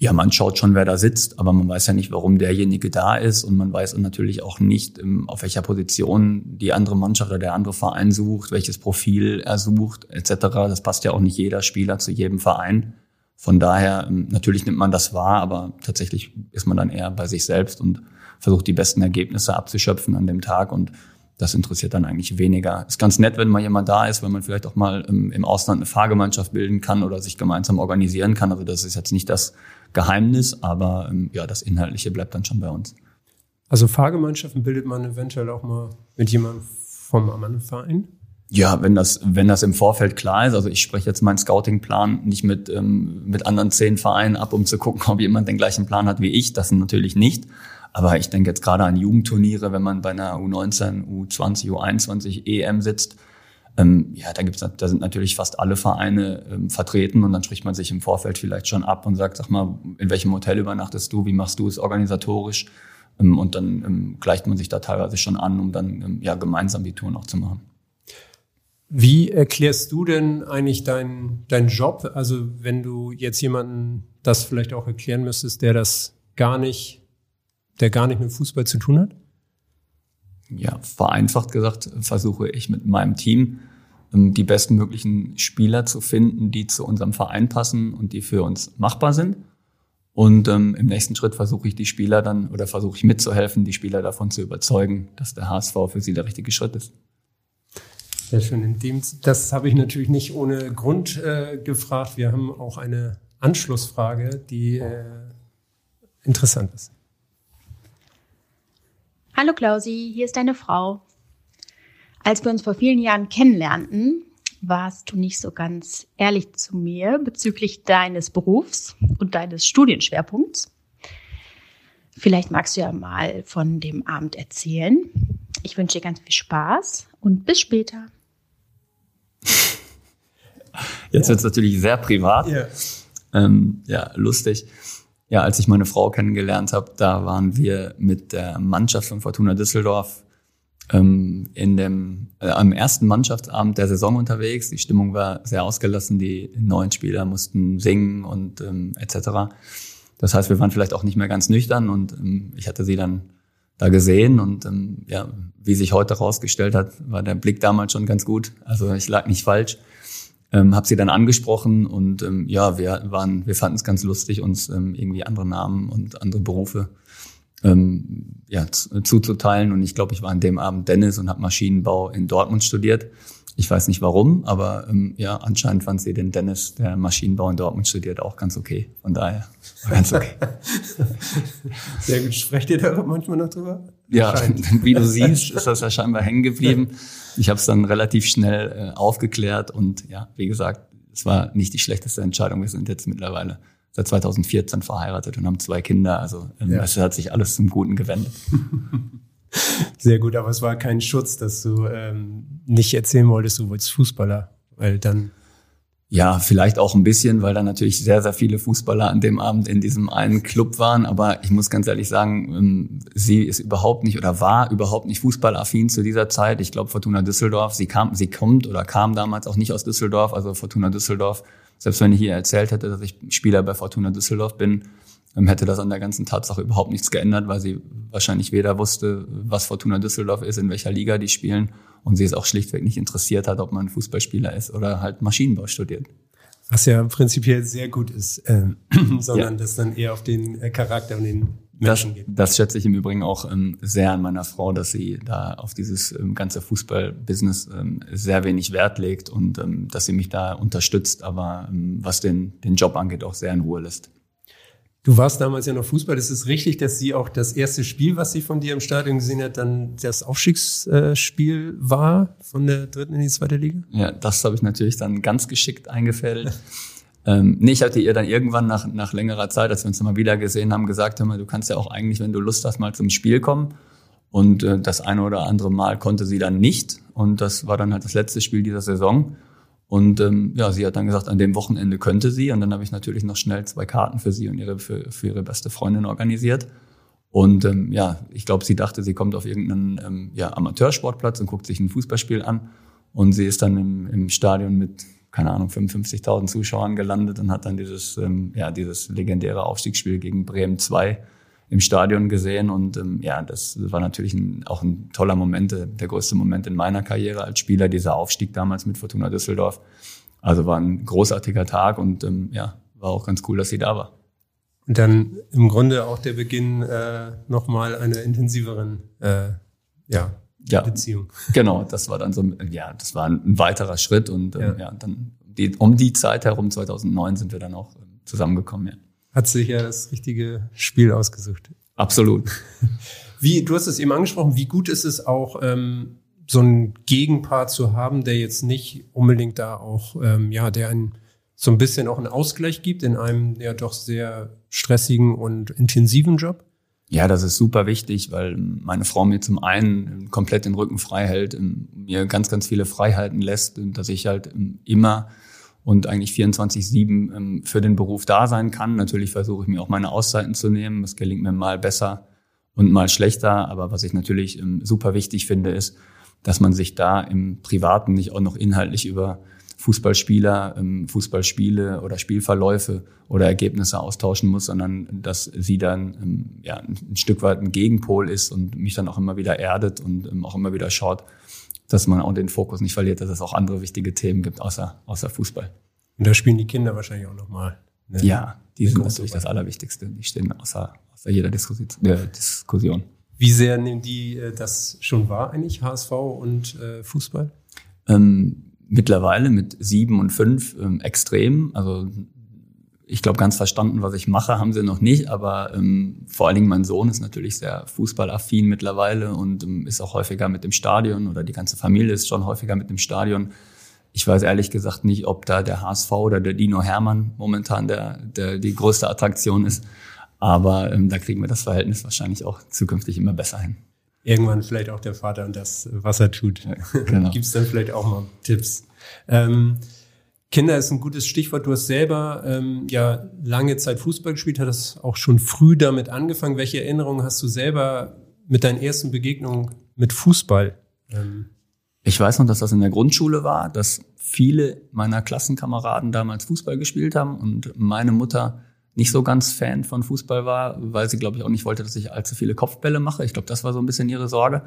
Ja, man schaut schon, wer da sitzt, aber man weiß ja nicht, warum derjenige da ist und man weiß natürlich auch nicht, ähm, auf welcher Position die andere Mannschaft oder der andere Verein sucht, welches Profil er sucht, etc. Das passt ja auch nicht jeder Spieler zu jedem Verein. Von daher, ähm, natürlich nimmt man das wahr, aber tatsächlich ist man dann eher bei sich selbst und versucht die besten Ergebnisse abzuschöpfen an dem Tag und das interessiert dann eigentlich weniger. Ist ganz nett, wenn mal jemand da ist, wenn man vielleicht auch mal im, im Ausland eine Fahrgemeinschaft bilden kann oder sich gemeinsam organisieren kann. Also das ist jetzt nicht das Geheimnis, aber ähm, ja, das Inhaltliche bleibt dann schon bei uns. Also Fahrgemeinschaften bildet man eventuell auch mal mit jemandem vom anderen Verein? Ja, wenn das, wenn das im Vorfeld klar ist, also ich spreche jetzt meinen Scouting-Plan nicht mit, ähm, mit anderen zehn Vereinen ab, um zu gucken, <laughs> ob jemand den gleichen Plan hat wie ich, das natürlich nicht. Aber ich denke jetzt gerade an Jugendturniere, wenn man bei einer U19, U20, U21 EM sitzt, Ähm, ja, da gibt's, da sind natürlich fast alle Vereine ähm, vertreten und dann spricht man sich im Vorfeld vielleicht schon ab und sagt, sag mal, in welchem Hotel übernachtest du, wie machst du es organisatorisch? Ähm, und dann ähm, gleicht man sich da teilweise schon an, um dann ähm, ja gemeinsam die Tour noch zu machen. Wie erklärst du denn eigentlich deinen deinen Job? Also wenn du jetzt jemanden das vielleicht auch erklären müsstest, der das gar nicht, der gar nicht mit Fußball zu tun hat? Ja, vereinfacht gesagt versuche ich mit meinem Team ähm, die besten möglichen Spieler zu finden, die zu unserem Verein passen und die für uns machbar sind. Und ähm, im nächsten Schritt versuche ich die Spieler dann oder versuche ich mitzuhelfen, die Spieler davon zu überzeugen, dass der HSV für sie der richtige Schritt ist. Sehr schön. In dem, das habe ich natürlich nicht ohne Grund äh, gefragt. Wir haben auch eine Anschlussfrage, die äh, interessant ist. Hallo Klausi, hier ist deine Frau. Als wir uns vor vielen Jahren kennenlernten, warst du nicht so ganz ehrlich zu mir bezüglich deines Berufs und deines Studienschwerpunkts. Vielleicht magst du ja mal von dem Abend erzählen. Ich wünsche dir ganz viel Spaß und bis später. Jetzt ja. wird es natürlich sehr privat. Ja. Ähm, ja, lustig. Ja, als ich meine Frau kennengelernt habe, da waren wir mit der Mannschaft von Fortuna Düsseldorf ähm, in dem äh, am ersten Mannschaftsabend der Saison unterwegs. Die Stimmung war sehr ausgelassen, die neuen Spieler mussten singen und ähm, etc. Das heißt, wir waren vielleicht auch nicht mehr ganz nüchtern und ähm, ich hatte sie dann da gesehen und ähm, ja, wie sich heute herausgestellt hat, war der Blick damals schon ganz gut. Also ich lag nicht falsch. Ähm, habe sie dann angesprochen und ähm, ja, wir waren, wir fanden es ganz lustig, uns ähm, irgendwie andere Namen und andere Berufe ähm, ja, zuzuteilen. Und ich glaube, ich war an dem Abend Dennis und habe Maschinenbau in Dortmund studiert. Ich weiß nicht warum, aber ähm, ja, anscheinend fand sie den Dennis, der Maschinenbau in Dortmund studiert, auch ganz okay. Von daher ganz okay. <laughs> Sehr gut. Sprecht ihr da manchmal noch drüber? Ja, <laughs> wie du siehst, ist das ja scheinbar hängen geblieben. Ich habe es dann relativ schnell äh, aufgeklärt und ja, wie gesagt, es war nicht die schlechteste Entscheidung. Wir sind jetzt mittlerweile seit 2014 verheiratet und haben zwei Kinder. Also ähm, ja. es hat sich alles zum Guten gewendet. <laughs> Sehr gut, aber es war kein Schutz, dass du ähm, nicht erzählen wolltest, du wolltest Fußballer, weil dann ja, vielleicht auch ein bisschen, weil da natürlich sehr, sehr viele Fußballer an dem Abend in diesem einen Club waren. Aber ich muss ganz ehrlich sagen, ähm, sie ist überhaupt nicht oder war überhaupt nicht fußballaffin zu dieser Zeit. Ich glaube, Fortuna Düsseldorf, sie kam, sie kommt oder kam damals auch nicht aus Düsseldorf. Also Fortuna Düsseldorf, selbst wenn ich hier erzählt hätte, dass ich Spieler bei Fortuna Düsseldorf bin, ähm, hätte das an der ganzen Tatsache überhaupt nichts geändert, weil sie wahrscheinlich weder wusste, was Fortuna Düsseldorf ist, in welcher Liga die spielen und sie es auch schlichtweg nicht interessiert hat, ob man Fußballspieler ist oder halt Maschinenbau studiert. Was ja prinzipiell sehr gut ist, äh, <clears throat> sondern ja. das dann eher auf den äh, Charakter und den Menschen das, geht. Das schätze ich im Übrigen auch ähm, sehr an meiner Frau, dass sie da auf dieses ähm, ganze Fußballbusiness ähm, sehr wenig Wert legt und ähm, dass sie mich da unterstützt, aber ähm, was den, den Job angeht, auch sehr in Ruhe lässt. Du warst damals ja noch Fußball. Ist es richtig, dass sie auch das erste Spiel, was sie von dir im Stadion gesehen hat, dann das Aufstiegsspiel war von der dritten in die zweite Liga? Ja, das habe ich natürlich dann ganz geschickt eingefädelt. <laughs> ähm, nee, ich hatte ihr dann irgendwann nach, nach längerer Zeit, als wir uns mal wieder gesehen haben, gesagt, hör mal, du kannst ja auch eigentlich, wenn du Lust hast, mal zum Spiel kommen. Und äh, das eine oder andere Mal konnte sie dann nicht. Und das war dann halt das letzte Spiel dieser Saison. Und ähm, ja, sie hat dann gesagt, an dem Wochenende könnte sie. Und dann habe ich natürlich noch schnell zwei Karten für sie und ihre für, für ihre beste Freundin organisiert. Und ähm, ja, ich glaube, sie dachte, sie kommt auf irgendeinen ähm, ja, Amateursportplatz und guckt sich ein Fußballspiel an. Und sie ist dann im, im Stadion mit, keine Ahnung, 55.000 Zuschauern gelandet und hat dann dieses, ähm, ja, dieses legendäre Aufstiegsspiel gegen Bremen 2 im Stadion gesehen und ähm, ja, das war natürlich ein, auch ein toller Moment, äh, der größte Moment in meiner Karriere als Spieler, dieser Aufstieg damals mit Fortuna Düsseldorf. Also war ein großartiger Tag und ähm, ja, war auch ganz cool, dass sie da war. Und dann im Grunde auch der Beginn äh, nochmal einer intensiveren äh, ja, ja, Beziehung. <laughs> Genau, das war dann so, ja, das war ein, weiterer Schritt und ähm, ja. ja, dann die, um die Zeit herum, 2009, sind wir dann auch ähm, zusammengekommen. Ja hat sich ja das richtige Spiel ausgesucht. Absolut. Wie, du hast es eben angesprochen, wie gut ist es auch, ähm, so einen Gegenpart zu haben, der jetzt nicht unbedingt da auch, ähm, ja, der einen so ein bisschen auch einen Ausgleich gibt in einem ja doch sehr stressigen und intensiven Job? Ja, das ist super wichtig, weil meine Frau mir zum einen komplett den Rücken frei hält, mir ganz, ganz viele Freiheiten lässt, dass ich halt immer und eigentlich 24-7 ähm, für den Beruf da sein kann. Natürlich versuche ich mir auch meine Auszeiten zu nehmen. Das gelingt mir mal besser und mal schlechter. Aber was ich natürlich super wichtig finde, ist, dass man sich da im Privaten nicht auch noch inhaltlich über Fußballspieler, ähm, Fußballspiele oder Spielverläufe oder Ergebnisse austauschen muss, sondern dass sie dann ähm, ja, ein Stück weit ein Gegenpol ist und mich dann auch immer wieder erdet und ähm, auch immer wieder schaut, dass man auch den Fokus nicht verliert, dass es auch andere wichtige Themen gibt außer, außer Fußball. Und da spielen die Kinder wahrscheinlich auch nochmal. Ja, die sind natürlich das Allerwichtigste. Die stehen außer, außer jeder Diskussion. Äh, Diskussion. Wie sehr nehmen die äh, das schon wahr eigentlich, HSV und äh, Fußball? Ähm, mittlerweile mit sieben und fünf ähm, extrem. Also ich glaube, ganz verstanden, was ich mache, haben sie noch nicht, aber ähm, vor allen Dingen mein Sohn ist natürlich sehr fußballaffin mittlerweile und ähm, ist auch häufiger mit dem Stadion oder die ganze Familie ist schon häufiger mit dem Stadion. Ich weiß ehrlich gesagt nicht, ob da der HSV oder der Dino Hermann momentan der, der die größte Attraktion ist, aber ähm, da kriegen wir das Verhältnis wahrscheinlich auch zukünftig immer besser hin irgendwann vielleicht auch der Vater und das, was er tut. Ja, genau. <laughs> Gibt es dann vielleicht auch mal Tipps? Ähm, Kinder ist ein gutes Stichwort. Du hast selber ähm, ja lange Zeit Fußball gespielt, hast auch schon früh damit angefangen. Welche Erinnerungen hast du selber mit deinen ersten Begegnungen mit Fußball? Ähm? Ich weiß noch, dass das in der Grundschule war, dass viele meiner Klassenkameraden damals Fußball gespielt haben und meine Mutter nicht so ganz Fan von Fußball war, weil sie, glaube ich, auch nicht wollte, dass ich allzu viele Kopfbälle mache. Ich glaube, das war so ein bisschen ihre Sorge.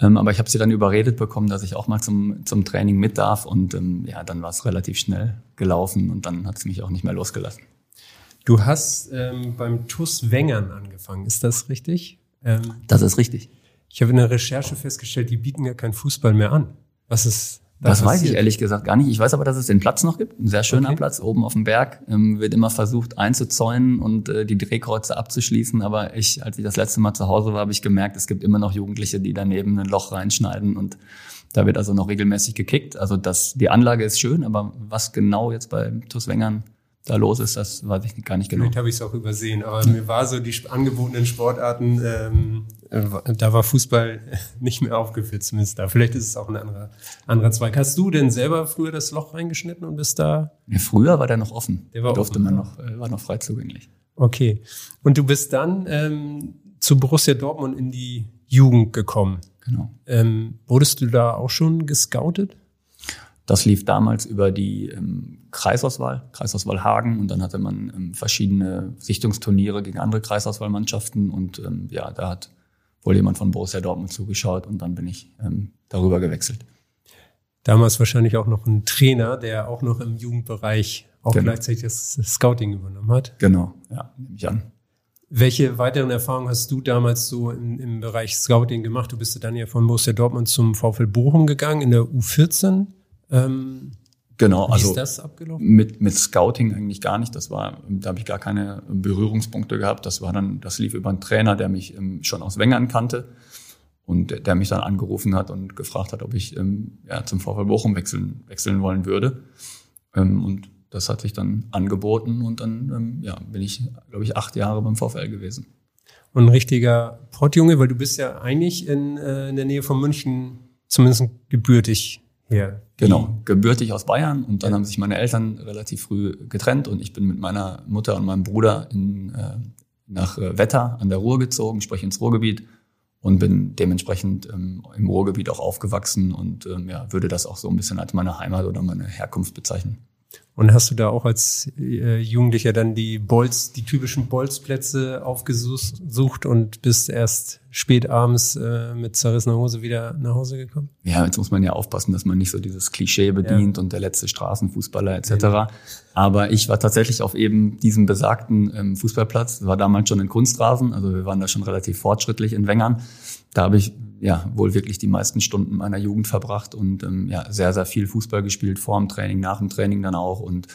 Ähm, aber ich habe sie dann überredet bekommen, dass ich auch mal zum, zum Training mit darf. Und ähm, ja, dann war es relativ schnell gelaufen und dann hat sie mich auch nicht mehr losgelassen. Du hast ähm, beim TUS Wengern angefangen, ist das richtig? Ähm, das ist richtig. Ich habe in der Recherche festgestellt, die bieten ja keinen Fußball mehr an. Was ist das, das weiß ich ehrlich gesagt gar nicht. Ich weiß aber, dass es den Platz noch gibt. Ein sehr schöner okay. Platz oben auf dem Berg. Ähm, wird immer versucht einzuzäunen und äh, die Drehkreuze abzuschließen. Aber ich, als ich das letzte Mal zu Hause war, habe ich gemerkt, es gibt immer noch Jugendliche, die daneben ein Loch reinschneiden und da wird also noch regelmäßig gekickt. Also das, die Anlage ist schön, aber was genau jetzt bei TuS Wengern da los ist, das weiß ich gar nicht genau. Vielleicht habe ich es auch übersehen, aber mir war so die angebotenen Sportarten, ähm, äh, da war Fußball <laughs> nicht mehr aufgeführt, zumindest da. Vielleicht ist es auch ein anderer, anderer Zweig. Hast du denn selber früher das Loch reingeschnitten und bist da? Ja, früher war der noch offen. Der war da durfte offen, man noch, äh, war noch frei zugänglich. Okay. Und du bist dann ähm, zu Borussia Dortmund in die Jugend gekommen. Genau. Ähm, wurdest du da auch schon gescoutet? Das lief damals über die ähm, Kreisauswahl, Kreisauswahl Hagen und dann hatte man ähm, verschiedene Sichtungsturniere gegen andere Kreisauswahlmannschaften und ähm, ja, da hat wohl jemand von Borussia Dortmund zugeschaut und dann bin ich ähm, darüber gewechselt. Damals wahrscheinlich auch noch ein Trainer, der auch noch im Jugendbereich auch genau. gleichzeitig das Scouting übernommen hat. Genau, ja, nehme ich an. Welche weiteren Erfahrungen hast du damals so im, im Bereich Scouting gemacht? Du bist ja dann ja von Borussia Dortmund zum VfL Bochum gegangen in der U14. Ähm, genau, wie also ist das abgelaufen? Mit, mit Scouting eigentlich gar nicht. Das war, da habe ich gar keine Berührungspunkte gehabt. Das war dann, das lief über einen Trainer, der mich ähm, schon aus Wengern kannte und der mich dann angerufen hat und gefragt hat, ob ich ähm, ja, zum VfL Bochum wechseln, wechseln wollen würde. Ähm, und das hat sich dann angeboten und dann ja, bin ich, glaube ich, acht Jahre beim VfL gewesen. Und ein richtiger Portjunge, weil du bist ja eigentlich in, äh, in der Nähe von München zumindest gebürtig her. Genau, gebürtig aus Bayern und dann ja. haben sich meine Eltern relativ früh getrennt und ich bin mit meiner Mutter und meinem Bruder in, äh, nach äh, Wetter an der Ruhr gezogen, sprich ins Ruhrgebiet und bin dementsprechend ähm, im Ruhrgebiet auch aufgewachsen und ähm, ja, würde das auch so ein bisschen als meine Heimat oder meine Herkunft bezeichnen. Und hast du da auch als äh, Jugendlicher dann die Bolz, die typischen Bolzplätze aufgesucht und bist erst spät abends äh, mit zerrissener Hose wieder nach Hause gekommen? Ja, jetzt muss man ja aufpassen, dass man nicht so dieses Klischee bedient ja. und der letzte Straßenfußballer etc. Ja. Aber ich war tatsächlich auf eben diesem besagten ähm, Fußballplatz, war damals schon in Kunstrasen, also wir waren da schon relativ fortschrittlich in Wengern. Da habe ich ja wohl wirklich die meisten Stunden meiner Jugend verbracht und ähm, ja sehr, sehr viel Fußball gespielt, vor dem Training, nach dem Training dann auch und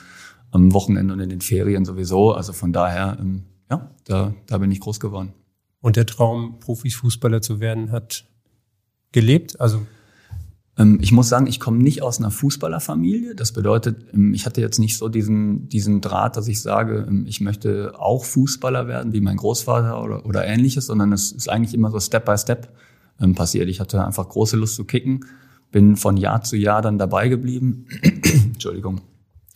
am Wochenende und in den Ferien sowieso. Also von daher, ähm, ja, da, da bin ich groß geworden. Und der Traum, Profifußballer zu werden, hat gelebt? Also Ähm, ich muss sagen, ich komme nicht aus einer Fußballerfamilie. Das bedeutet, ähm, ich hatte jetzt nicht so diesen, diesen Draht, dass ich sage, ähm, ich möchte auch Fußballer werden, wie mein Großvater oder, oder ähnliches, sondern es ist eigentlich immer so Step by Step passiert. Ich hatte einfach große Lust zu kicken, bin von Jahr zu Jahr dann dabei geblieben. <clears throat> Entschuldigung.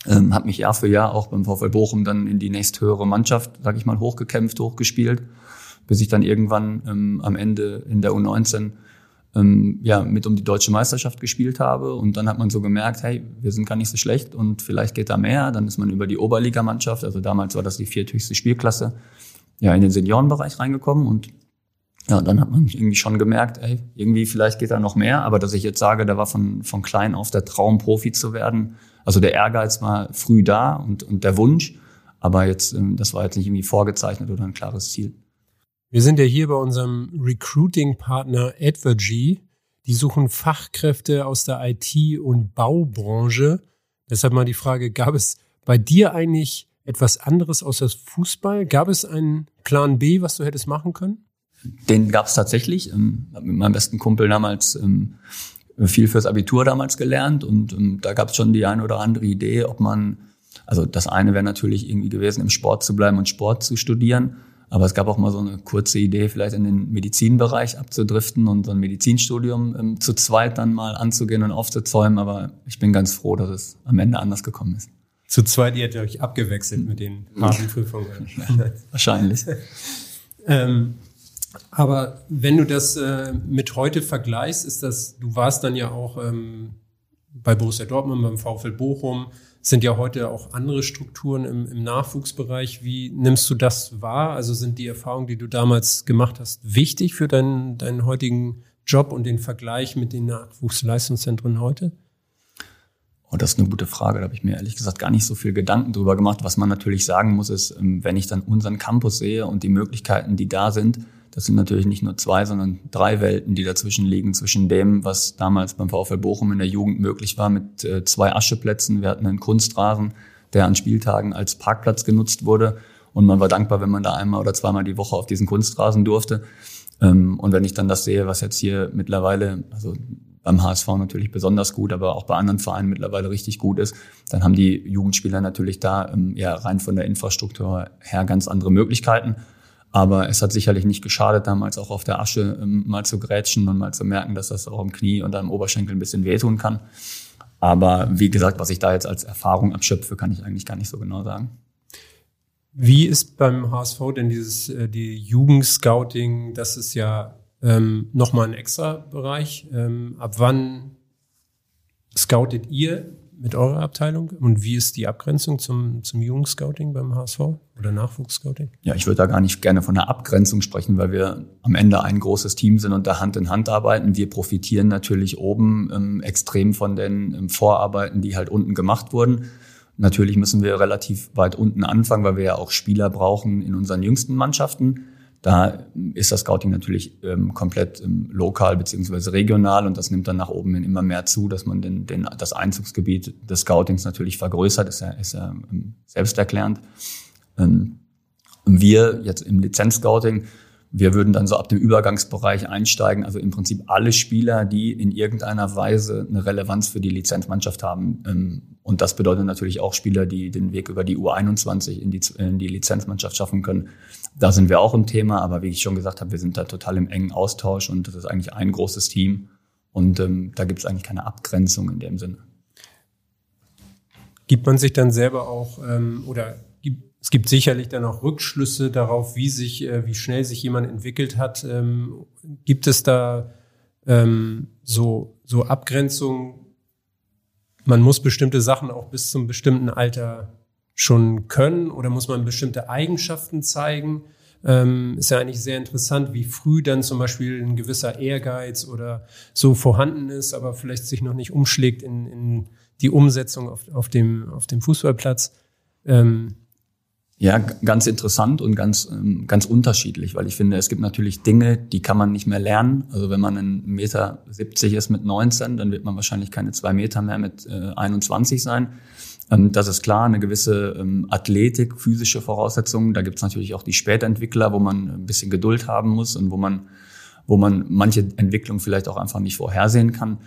Ähm, habe mich Jahr für Jahr auch beim VfL Bochum dann in die nächsthöhere Mannschaft, sag ich mal, hochgekämpft, hochgespielt, bis ich dann irgendwann ähm, am Ende in der U19 ähm, ja, mit um die deutsche Meisterschaft gespielt habe. Und dann hat man so gemerkt, hey, wir sind gar nicht so schlecht und vielleicht geht da mehr. Dann ist man über die Oberligamannschaft, also damals war das die vierthöchste Spielklasse, ja, in den Seniorenbereich reingekommen und ja, dann hat man irgendwie schon gemerkt, ey, irgendwie vielleicht geht da noch mehr, aber dass ich jetzt sage, da war von, von klein auf der Traum, Profi zu werden. Also der Ehrgeiz war früh da und, und der Wunsch, aber jetzt, ähm, das war jetzt nicht irgendwie vorgezeichnet oder ein klares Ziel. Wir sind ja hier bei unserem Recruiting-Partner Advergy. Die suchen Fachkräfte aus der IT- und Baubranche. Deshalb mal die Frage, gab es bei dir eigentlich etwas anderes außer Fußball? Gab es einen Plan B, was du hättest machen können? Den gab es tatsächlich. Ähm, mit meinem besten Kumpel damals ähm, viel fürs Abitur damals gelernt und ähm, da gab es schon die eine oder andere Idee, ob man, also das eine wäre natürlich irgendwie gewesen, im Sport zu bleiben und Sport zu studieren. Aber es gab auch mal so eine kurze Idee, vielleicht in den Medizinbereich abzudriften und so ein Medizinstudium ähm, zu zweit dann mal anzugehen und aufzuzäumen. Aber ich bin ganz froh, dass es am Ende anders gekommen ist. Zu zweit, ihr hättet euch abgewechselt mit den harten Prüfungen. <laughs> Wahrscheinlich. <laughs> ähm, aber wenn du das äh, mit heute vergleichst, ist das, du warst dann ja auch ähm, bei Borussia Dortmund, beim VfL Bochum, sind ja heute auch andere Strukturen im, im Nachwuchsbereich. Wie nimmst du das wahr? Also sind die Erfahrungen, die du damals gemacht hast, wichtig für deinen, deinen heutigen Job und den Vergleich mit den Nachwuchsleistungszentren heute? Oh, das ist eine gute Frage. Da habe ich mir ehrlich gesagt gar nicht so viel Gedanken drüber gemacht. Was man natürlich sagen muss, ist, ähm, wenn ich dann unseren Campus sehe und die Möglichkeiten, die da sind, das sind natürlich nicht nur zwei, sondern drei Welten, die dazwischen liegen, zwischen dem, was damals beim VfL Bochum in der Jugend möglich war mit äh, zwei Ascheplätzen. Wir hatten einen Kunstrasen, der an Spieltagen als Parkplatz genutzt wurde. Und man war dankbar, wenn man da einmal oder zweimal die Woche auf diesen Kunstrasen durfte. Ähm, und wenn ich dann das sehe, was jetzt hier mittlerweile, also beim HSV natürlich besonders gut, aber auch bei anderen Vereinen mittlerweile richtig gut ist, dann haben die Jugendspieler natürlich da ähm, ja rein von der Infrastruktur her ganz andere Möglichkeiten. Aber es hat sicherlich nicht geschadet, damals auch auf der Asche ähm, mal zu grätschen und mal zu merken, dass das auch im Knie und am Oberschenkel ein bisschen wehtun kann. Aber wie gesagt, was ich da jetzt als Erfahrung abschöpfe, kann ich eigentlich gar nicht so genau sagen. Wie ist beim HSV denn dieses äh, die Jugendscouting? Das ist ja ähm, nochmal ein extra Bereich. Ähm, ab wann scoutet ihr mit eurer Abteilung? Und wie ist die Abgrenzung zum, zum Jugendscouting beim HSV oder Nachwuchsscouting? Ja, ich würde da gar nicht gerne von der Abgrenzung sprechen, weil wir am Ende ein großes Team sind und da Hand in Hand arbeiten. Wir profitieren natürlich oben ähm, extrem von den ähm, Vorarbeiten, die halt unten gemacht wurden. Natürlich müssen wir relativ weit unten anfangen, weil wir ja auch Spieler brauchen in unseren jüngsten Mannschaften. Da ist das Scouting natürlich ähm, komplett ähm, lokal beziehungsweise regional und das nimmt dann nach oben hin immer mehr zu, dass man den, den, das Einzugsgebiet des Scoutings natürlich vergrößert, ist ja, ist ja ähm, selbsterklärend. Ähm, wir jetzt im Lizenzscouting wir würden dann so ab dem Übergangsbereich einsteigen, also im Prinzip alle Spieler, die in irgendeiner Weise eine Relevanz für die Lizenzmannschaft haben. Ähm, und das bedeutet natürlich auch Spieler, die den Weg über die U21 in die, in die Lizenzmannschaft schaffen können. Da sind wir auch im Thema, aber wie ich schon gesagt habe, wir sind da total im engen Austausch und das ist eigentlich ein großes Team. Und ähm, da gibt es eigentlich keine Abgrenzung in dem Sinne. Gibt man sich dann selber auch ähm, oder es gibt sicherlich dann auch Rückschlüsse darauf, wie sich, äh, wie schnell sich jemand entwickelt hat. Ähm, gibt es da ähm, so, so Abgrenzungen? Man muss bestimmte Sachen auch bis zum bestimmten Alter schon können oder muss man bestimmte Eigenschaften zeigen? Ähm, ist ja eigentlich sehr interessant, wie früh dann zum Beispiel ein gewisser Ehrgeiz oder so vorhanden ist, aber vielleicht sich noch nicht umschlägt in, in die Umsetzung auf, auf, dem, auf dem Fußballplatz. Ähm, ja, ganz interessant und ganz, ähm, ganz unterschiedlich, weil ich finde, es gibt natürlich Dinge, die kann man nicht mehr lernen. Also wenn man ein Meter 70 ist mit 19, dann wird man wahrscheinlich keine zwei Meter mehr mit äh, 21 sein. Ähm, das ist klar, eine gewisse ähm, Athletik, physische Voraussetzungen. Da gibt es natürlich auch die Spätentwickler, wo man ein bisschen Geduld haben muss und wo man, wo man manche Entwicklung vielleicht auch einfach nicht vorhersehen kann.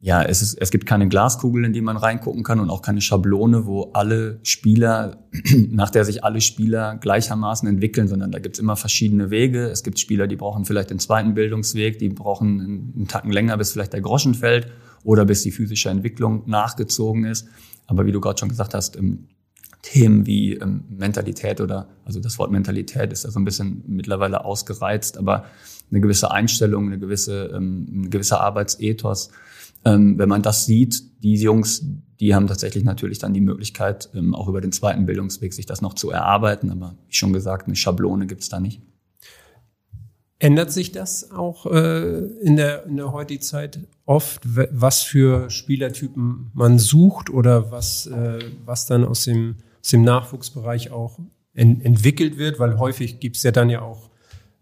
ja, es, ist, es gibt keine Glaskugel, in die man reingucken kann und auch keine Schablone, wo alle Spieler, <clears throat> nach der sich alle Spieler gleichermaßen entwickeln, sondern da gibt's immer verschiedene Wege. Es gibt Spieler, die brauchen vielleicht den zweiten Bildungsweg, die brauchen einen Tacken länger, bis vielleicht der Groschen fällt oder bis die physische Entwicklung nachgezogen ist. Aber wie du gerade schon gesagt hast, ähm, Themen wie ähm, Mentalität oder, also das Wort Mentalität ist ja so ein bisschen mittlerweile ausgereizt, aber eine gewisse Einstellung, eine gewisse, ähm, ein gewisser Arbeitsethos, wenn man das sieht, die Jungs, die haben tatsächlich natürlich dann die Möglichkeit, auch über den zweiten Bildungsweg sich das noch zu erarbeiten. Aber wie schon gesagt, eine Schablone gibt's da nicht. Ändert sich das auch äh, in, der, in der heutigen Zeit oft, was für Spielertypen man sucht oder was, äh, was dann aus dem, aus dem Nachwuchsbereich auch en, entwickelt wird? Weil häufig gibt's ja dann ja auch,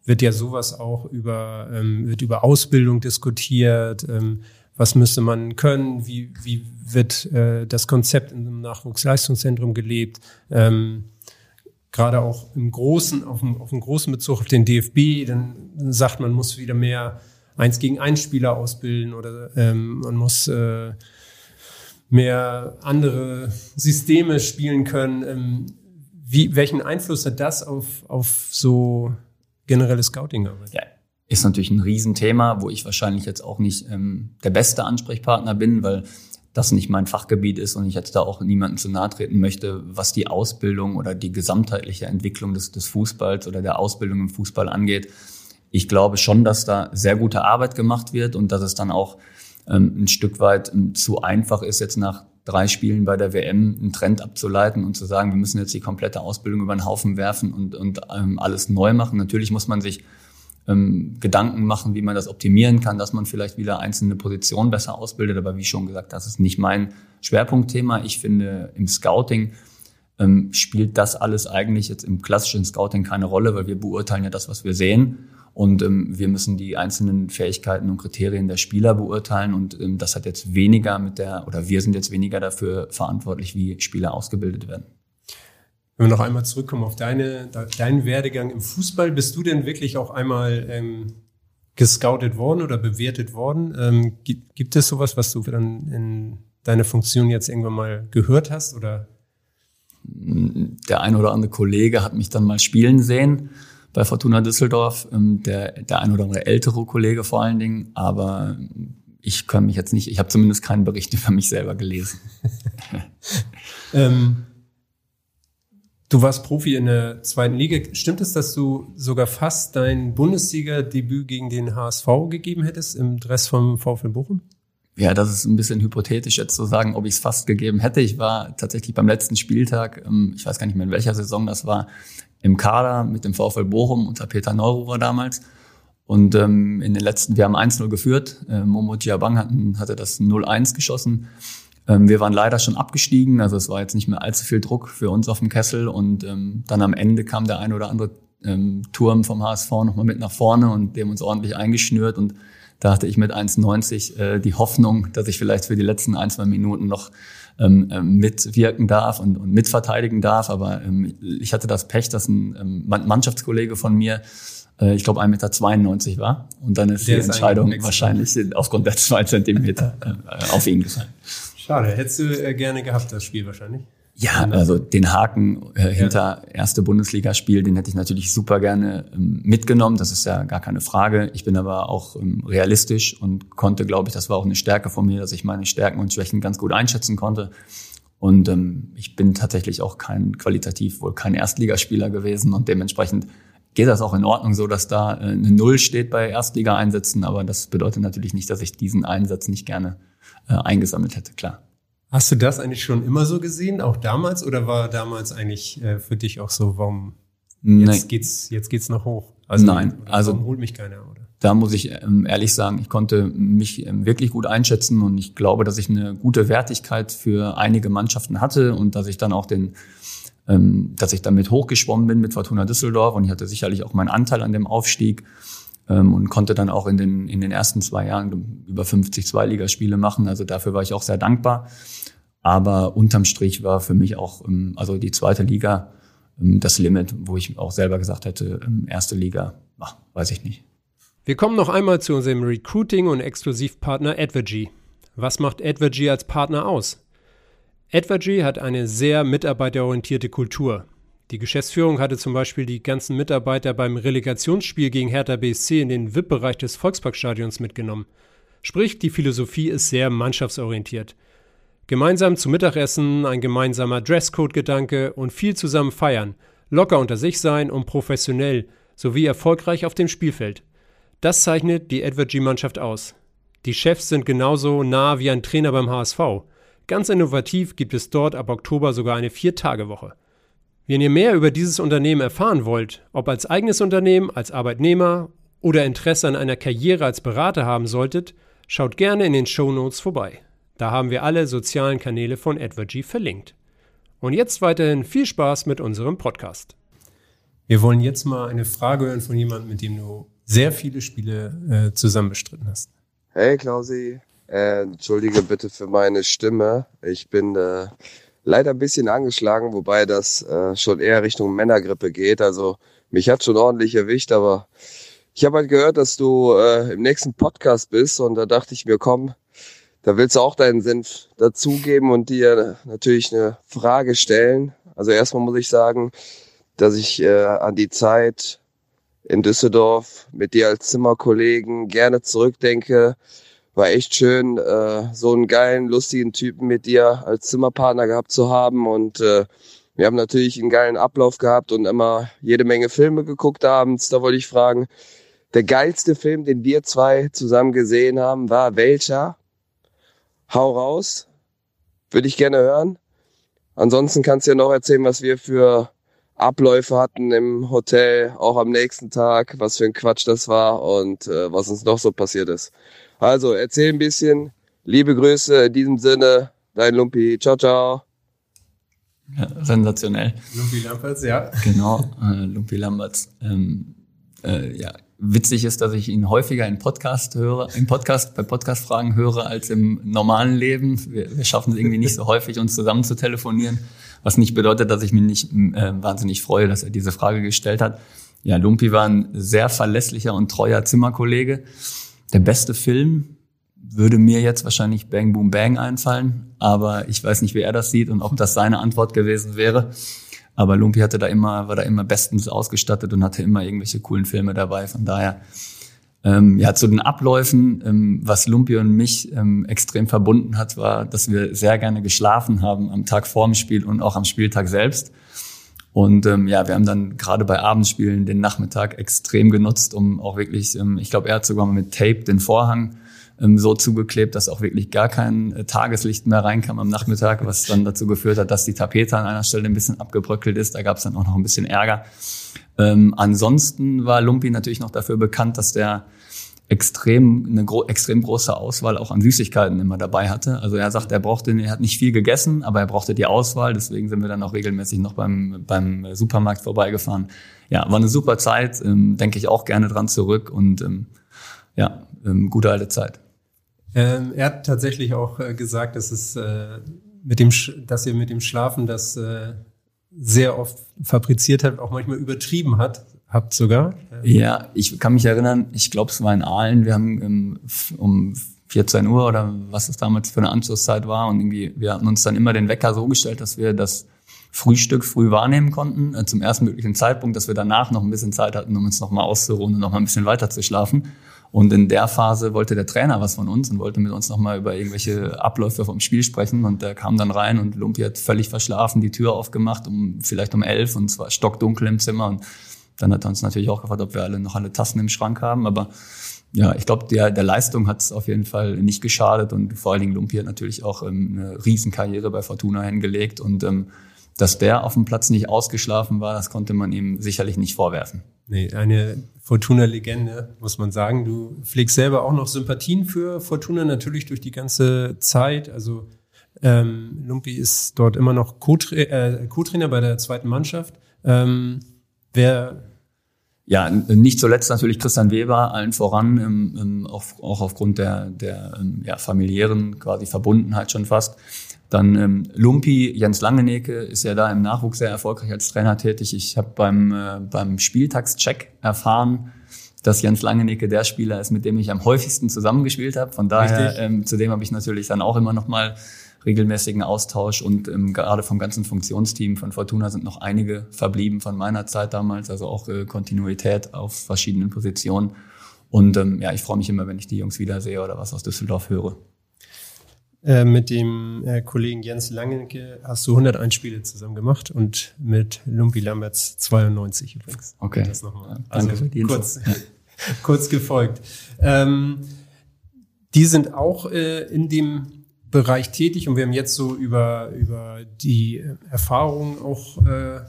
wird ja sowas auch über, ähm, wird über Ausbildung diskutiert. Ähm, was müsste man können, wie, wie wird äh, das Konzept in einem Nachwuchsleistungszentrum gelebt. Ähm, Gerade auch im großen, auf dem, auf dem großen Bezug auf den DFB, dann sagt man, muss wieder mehr eins gegen eins Spieler ausbilden oder ähm, man muss äh, mehr andere Systeme spielen können. Ähm, wie, welchen Einfluss hat das auf, auf so generelle Scouting-Arbeit? Ja, ist natürlich ein Riesenthema, wo ich wahrscheinlich jetzt auch nicht ähm, der beste Ansprechpartner bin, weil das nicht mein Fachgebiet ist und ich jetzt da auch niemanden zu nahe treten möchte, was die Ausbildung oder die gesamtheitliche Entwicklung des, des Fußballs oder der Ausbildung im Fußball angeht. Ich glaube schon, dass da sehr gute Arbeit gemacht wird und dass es dann auch ähm, ein Stück weit ähm, zu einfach ist, jetzt nach drei Spielen bei der WM einen Trend abzuleiten und zu sagen, wir müssen jetzt die komplette Ausbildung über den Haufen werfen und, und ähm, alles neu machen. Natürlich muss man sich Gedanken machen, wie man das optimieren kann, dass man vielleicht wieder einzelne Positionen besser ausbildet. Aber wie schon gesagt, das ist nicht mein Schwerpunktthema. Ich finde, im Scouting spielt das alles eigentlich jetzt im klassischen Scouting keine Rolle, weil wir beurteilen ja das, was wir sehen. Und ähm, wir müssen die einzelnen Fähigkeiten und Kriterien der Spieler beurteilen. Und ähm, das hat jetzt weniger mit der, oder wir sind jetzt weniger dafür verantwortlich, wie Spieler ausgebildet werden. Wenn wir noch einmal zurückkommen auf deine, deinen Werdegang im Fußball, bist du denn wirklich auch einmal ähm, gescoutet worden oder bewertet worden? Ähm, gibt, gibt es sowas, was du dann in deiner Funktion jetzt irgendwann mal gehört hast oder? Der ein oder andere Kollege hat mich dann mal spielen sehen bei Fortuna Düsseldorf, ähm, der, der ein oder andere ältere Kollege vor allen Dingen, aber ich kann mich jetzt nicht, ich habe zumindest keinen Bericht <laughs> über mich selber gelesen. <laughs> ähm, Du warst Profi in der zweiten Liga. Stimmt es, dass du sogar fast dein Bundesliga-Debüt gegen den HSV gegeben hättest im Dress vom VfL Bochum? Ja, das ist ein bisschen hypothetisch jetzt zu sagen, ob ich es fast gegeben hätte. Ich war tatsächlich beim letzten Spieltag, ähm, ich weiß gar nicht mehr in welcher Saison das war, im Kader mit dem VfL Bochum unter Peter Neururer damals. Und ähm, in den letzten, wir haben 1-0 geführt. Äh, Momo Diabang hatte das 0-1 geschossen. Ähm, wir waren leider schon abgestiegen, also es war jetzt nicht mehr allzu viel Druck für uns auf dem Kessel und ähm, dann am Ende kam der ein oder andere ähm, Turm vom HSV nochmal mit nach vorne und haben uns ordentlich eingeschnürt und da hatte ich mit 1,90 äh, die Hoffnung, dass ich vielleicht für die letzten ein, zwei Minuten noch ähm, ähm mitwirken darf und, und mitverteidigen darf. Aber ähm, ich hatte das Pech, dass ein ähm, Mannschaftskollege von mir, äh, ich glaube 1,92 Meter war. Und dann ist der die ist Entscheidung wahrscheinlich aufgrund der zwei Zentimeter äh, auf ihn gefallen. Schade, hättest du äh, gerne gehabt, das Spiel wahrscheinlich. Ja, also den Haken äh, hinter ja. erste Bundesligaspiel, den hätte ich natürlich super gerne ähm, mitgenommen. Das ist ja gar keine Frage. Ich bin aber auch ähm, realistisch und konnte, glaube ich, das war auch eine Stärke von mir, dass ich meine Stärken und Schwächen ganz gut einschätzen konnte. Und ähm, ich bin tatsächlich auch kein qualitativ wohl kein Erstligaspieler gewesen und dementsprechend geht das auch in Ordnung so, dass da äh, eine Null steht bei Erstliga-Einsätzen. Aber das bedeutet natürlich nicht, dass ich diesen Einsatz nicht gerne äh, eingesammelt hätte, klar. Hast du das eigentlich schon immer so gesehen, auch damals, oder war damals eigentlich äh, für dich auch so, warum jetzt Nein. geht's jetzt geht's noch hoch? Also, Nein, also holt mich keiner, oder? Da muss ich ähm, ehrlich sagen, ich konnte mich ähm, wirklich gut einschätzen und ich glaube, dass ich eine gute Wertigkeit für einige Mannschaften hatte und dass ich dann auch den ähm, dass ich damit hochgeschwommen bin mit Fortuna Düsseldorf und ich hatte sicherlich auch meinen Anteil an dem Aufstieg und konnte dann auch in den, in den ersten zwei Jahren über 50 Zweiligaspiele machen. Also dafür war ich auch sehr dankbar. Aber unterm Strich war für mich auch, ähm, also die zweite Liga ähm, das Limit, wo ich auch selber gesagt hätte, ähm, erste Liga, ach, weiß ich nicht. Wir kommen noch einmal zu unserem Recruiting- und Exklusivpartner Advergy. Was macht Advergy als Partner aus? Advergy hat eine sehr mitarbeiterorientierte Kultur. Die Geschäftsführung hatte zum Beispiel die ganzen Mitarbeiter beim Relegationsspiel gegen Hertha BSC in den VIP-Bereich des Volksparkstadions mitgenommen. Sprich, die Philosophie ist sehr mannschaftsorientiert. Gemeinsam zu Mittagessen, ein gemeinsamer Dresscode-Gedanke und viel zusammen feiern, locker unter sich sein und professionell sowie erfolgreich auf dem Spielfeld. Das zeichnet die Advergy-Mannschaft aus. Die Chefs sind genauso nah wie ein Trainer beim HSV. Ganz innovativ gibt es dort ab Oktober sogar eine Vier-Tage-Woche. Wenn ihr mehr über dieses Unternehmen erfahren wollt, ob als eigenes Unternehmen, als Arbeitnehmer oder Interesse an einer Karriere als Berater haben solltet, schaut gerne in den Show Notes vorbei. Da haben wir alle sozialen Kanäle von Advergy verlinkt. Und jetzt weiterhin viel Spaß mit unserem Podcast. Wir wollen jetzt mal eine Frage hören von jemandem, mit dem du sehr viele Spiele äh, zusammen bestritten hast. Hey Klausi, äh, entschuldige bitte für meine Stimme. Ich bin äh, leider ein bisschen angeschlagen, wobei das äh, schon eher Richtung Männergrippe geht. Also mich hat schon ordentlich erwischt, aber ich habe halt gehört, dass du äh, im nächsten Podcast bist und da dachte ich mir, komm, da willst du auch deinen Senf dazugeben und dir natürlich eine Frage stellen. Also erstmal muss ich sagen, dass ich äh, an die Zeit in Düsseldorf mit dir als Zimmerkollegen gerne zurückdenke, war echt schön, äh, so einen geilen, lustigen Typen mit dir als Zimmerpartner gehabt zu haben. Und äh, wir haben natürlich einen geilen Ablauf gehabt und immer jede Menge Filme geguckt abends. Da wollte ich fragen, der geilste Film, den wir zwei zusammen gesehen haben, war welcher? Hau raus. Würde ich gerne hören. Ansonsten kannst du ja noch erzählen, was wir für Abläufe hatten im Hotel, auch am nächsten Tag, was für ein Quatsch das war und äh, was uns noch so passiert ist. Also erzähl ein bisschen. Liebe Grüße in diesem Sinne. Dein Lumpi. Ciao, ciao. Ja, sensationell. Lumpi Lamperts, ja. Genau, äh, Lumpi Lamberts. Ähm, äh, ja, witzig ist, dass ich ihn häufiger in Podcast höre, im Podcast, bei Podcast-Fragen höre als im normalen Leben. Wir, wir schaffen es irgendwie nicht so häufig, uns zusammen zu telefonieren, was nicht bedeutet, dass ich mich nicht äh, wahnsinnig freue, dass er diese Frage gestellt hat. Ja, Lumpi war ein sehr verlässlicher und treuer Zimmerkollege der beste Film würde mir jetzt wahrscheinlich Bang Boom Bang einfallen, aber ich weiß nicht, wie er das sieht und ob das seine Antwort gewesen wäre. Aber Lumpi hatte da immer, war da immer bestens ausgestattet und hatte immer irgendwelche coolen Filme dabei. Von daher, ähm, ja, zu den Abläufen, ähm, was Lumpi und mich ähm, extrem verbunden hat, war, dass wir sehr gerne geschlafen haben am Tag vorm Spiel und auch am Spieltag selbst. Und ähm, ja, wir haben dann gerade bei Abendspielen den Nachmittag extrem genutzt, um auch wirklich, ähm, ich glaube, er hat sogar mit Tape den Vorhang ähm, so zugeklebt, dass auch wirklich gar kein äh, Tageslicht mehr reinkam am Nachmittag, was dann dazu geführt hat, dass die Tapete an einer Stelle ein bisschen abgebröckelt ist. Da gab es dann auch noch ein bisschen Ärger. Ähm, ansonsten war Lumpi natürlich noch dafür bekannt, dass der extrem eine gro extrem große Auswahl auch an Süßigkeiten immer dabei hatte. Also er sagt, er brauchte, er hat nicht viel gegessen, aber er brauchte die Auswahl. Deswegen sind wir dann auch regelmäßig noch beim beim Supermarkt vorbeigefahren. Ja, war eine super Zeit. Ähm, denke ich auch gerne dran zurück und ähm, ja, ähm, gute alte Zeit. Ähm, er hat tatsächlich auch äh, gesagt, dass es äh, mit dem, Sch dass ihr mit dem Schlafen das äh, sehr oft fabriziert hat, auch manchmal übertrieben hat habt sogar. Ja, ich kann mich erinnern, ich glaube, es war in Aalen, wir haben um 14 Uhr oder was es damals für eine Anschlusszeit war und irgendwie, wir hatten uns dann immer den Wecker so gestellt, dass wir das Frühstück früh wahrnehmen konnten, äh, zum ersten möglichen Zeitpunkt, dass wir danach noch ein bisschen Zeit hatten, um uns noch mal auszuruhen und noch mal ein bisschen weiter zu schlafen. Und in der Phase wollte der Trainer was von uns und wollte mit uns noch mal über irgendwelche Abläufe vom Spiel sprechen. Und der kam dann rein und Lumpi hat völlig verschlafen, die Tür aufgemacht, um vielleicht um elf und es war stockdunkel im Zimmer und dann hat er uns natürlich auch gefragt, ob wir alle noch alle Tassen im Schrank haben. Aber ja, ich glaube, der, der Leistung hat es auf jeden Fall nicht geschadet und vor allen Dingen Lumpi hat natürlich auch ähm, eine Riesenkarriere bei Fortuna hingelegt und ähm, dass der auf dem Platz nicht ausgeschlafen war, das konnte man ihm sicherlich nicht vorwerfen. Nee, eine Fortuna-Legende, muss man sagen. Du pflegst selber auch noch Sympathien für Fortuna, natürlich durch die ganze Zeit. Also ähm, Lumpi ist dort immer noch Co-Trainer äh, Co bei der zweiten Mannschaft. Ähm, wer ja, nicht zuletzt natürlich Christian Weber, allen voran, ähm, ähm, auch, auch aufgrund der, der ähm, ja, familiären quasi Verbundenheit schon fast. Dann ähm, Lumpi, Jens Langenecke ist ja da im Nachwuchs sehr erfolgreich als Trainer tätig. Ich habe beim, äh, beim Spieltagscheck erfahren, dass Jens Langenecke der Spieler ist, mit dem ich am häufigsten zusammengespielt habe. Von daher, ähm, zudem habe ich natürlich dann auch immer noch mal regelmäßigen Austausch und ähm, gerade vom ganzen Funktionsteam von Fortuna sind noch einige verblieben von meiner Zeit damals, also auch äh, Kontinuität auf verschiedenen Positionen. Und ähm, ja, ich freue mich immer, wenn ich die Jungs wiedersehe oder was aus Düsseldorf höre. Äh, mit dem äh, Kollegen Jens Langenke hast du 101 Spiele zusammen gemacht und mit Lumpi Lamberts 92 übrigens. Okay. Das nochmal. Also danke für die Info. kurz, <laughs> kurz gefolgt. Ähm, die sind auch äh, in dem Bereich tätig und wir haben jetzt so über, über die Erfahrungen auch äh,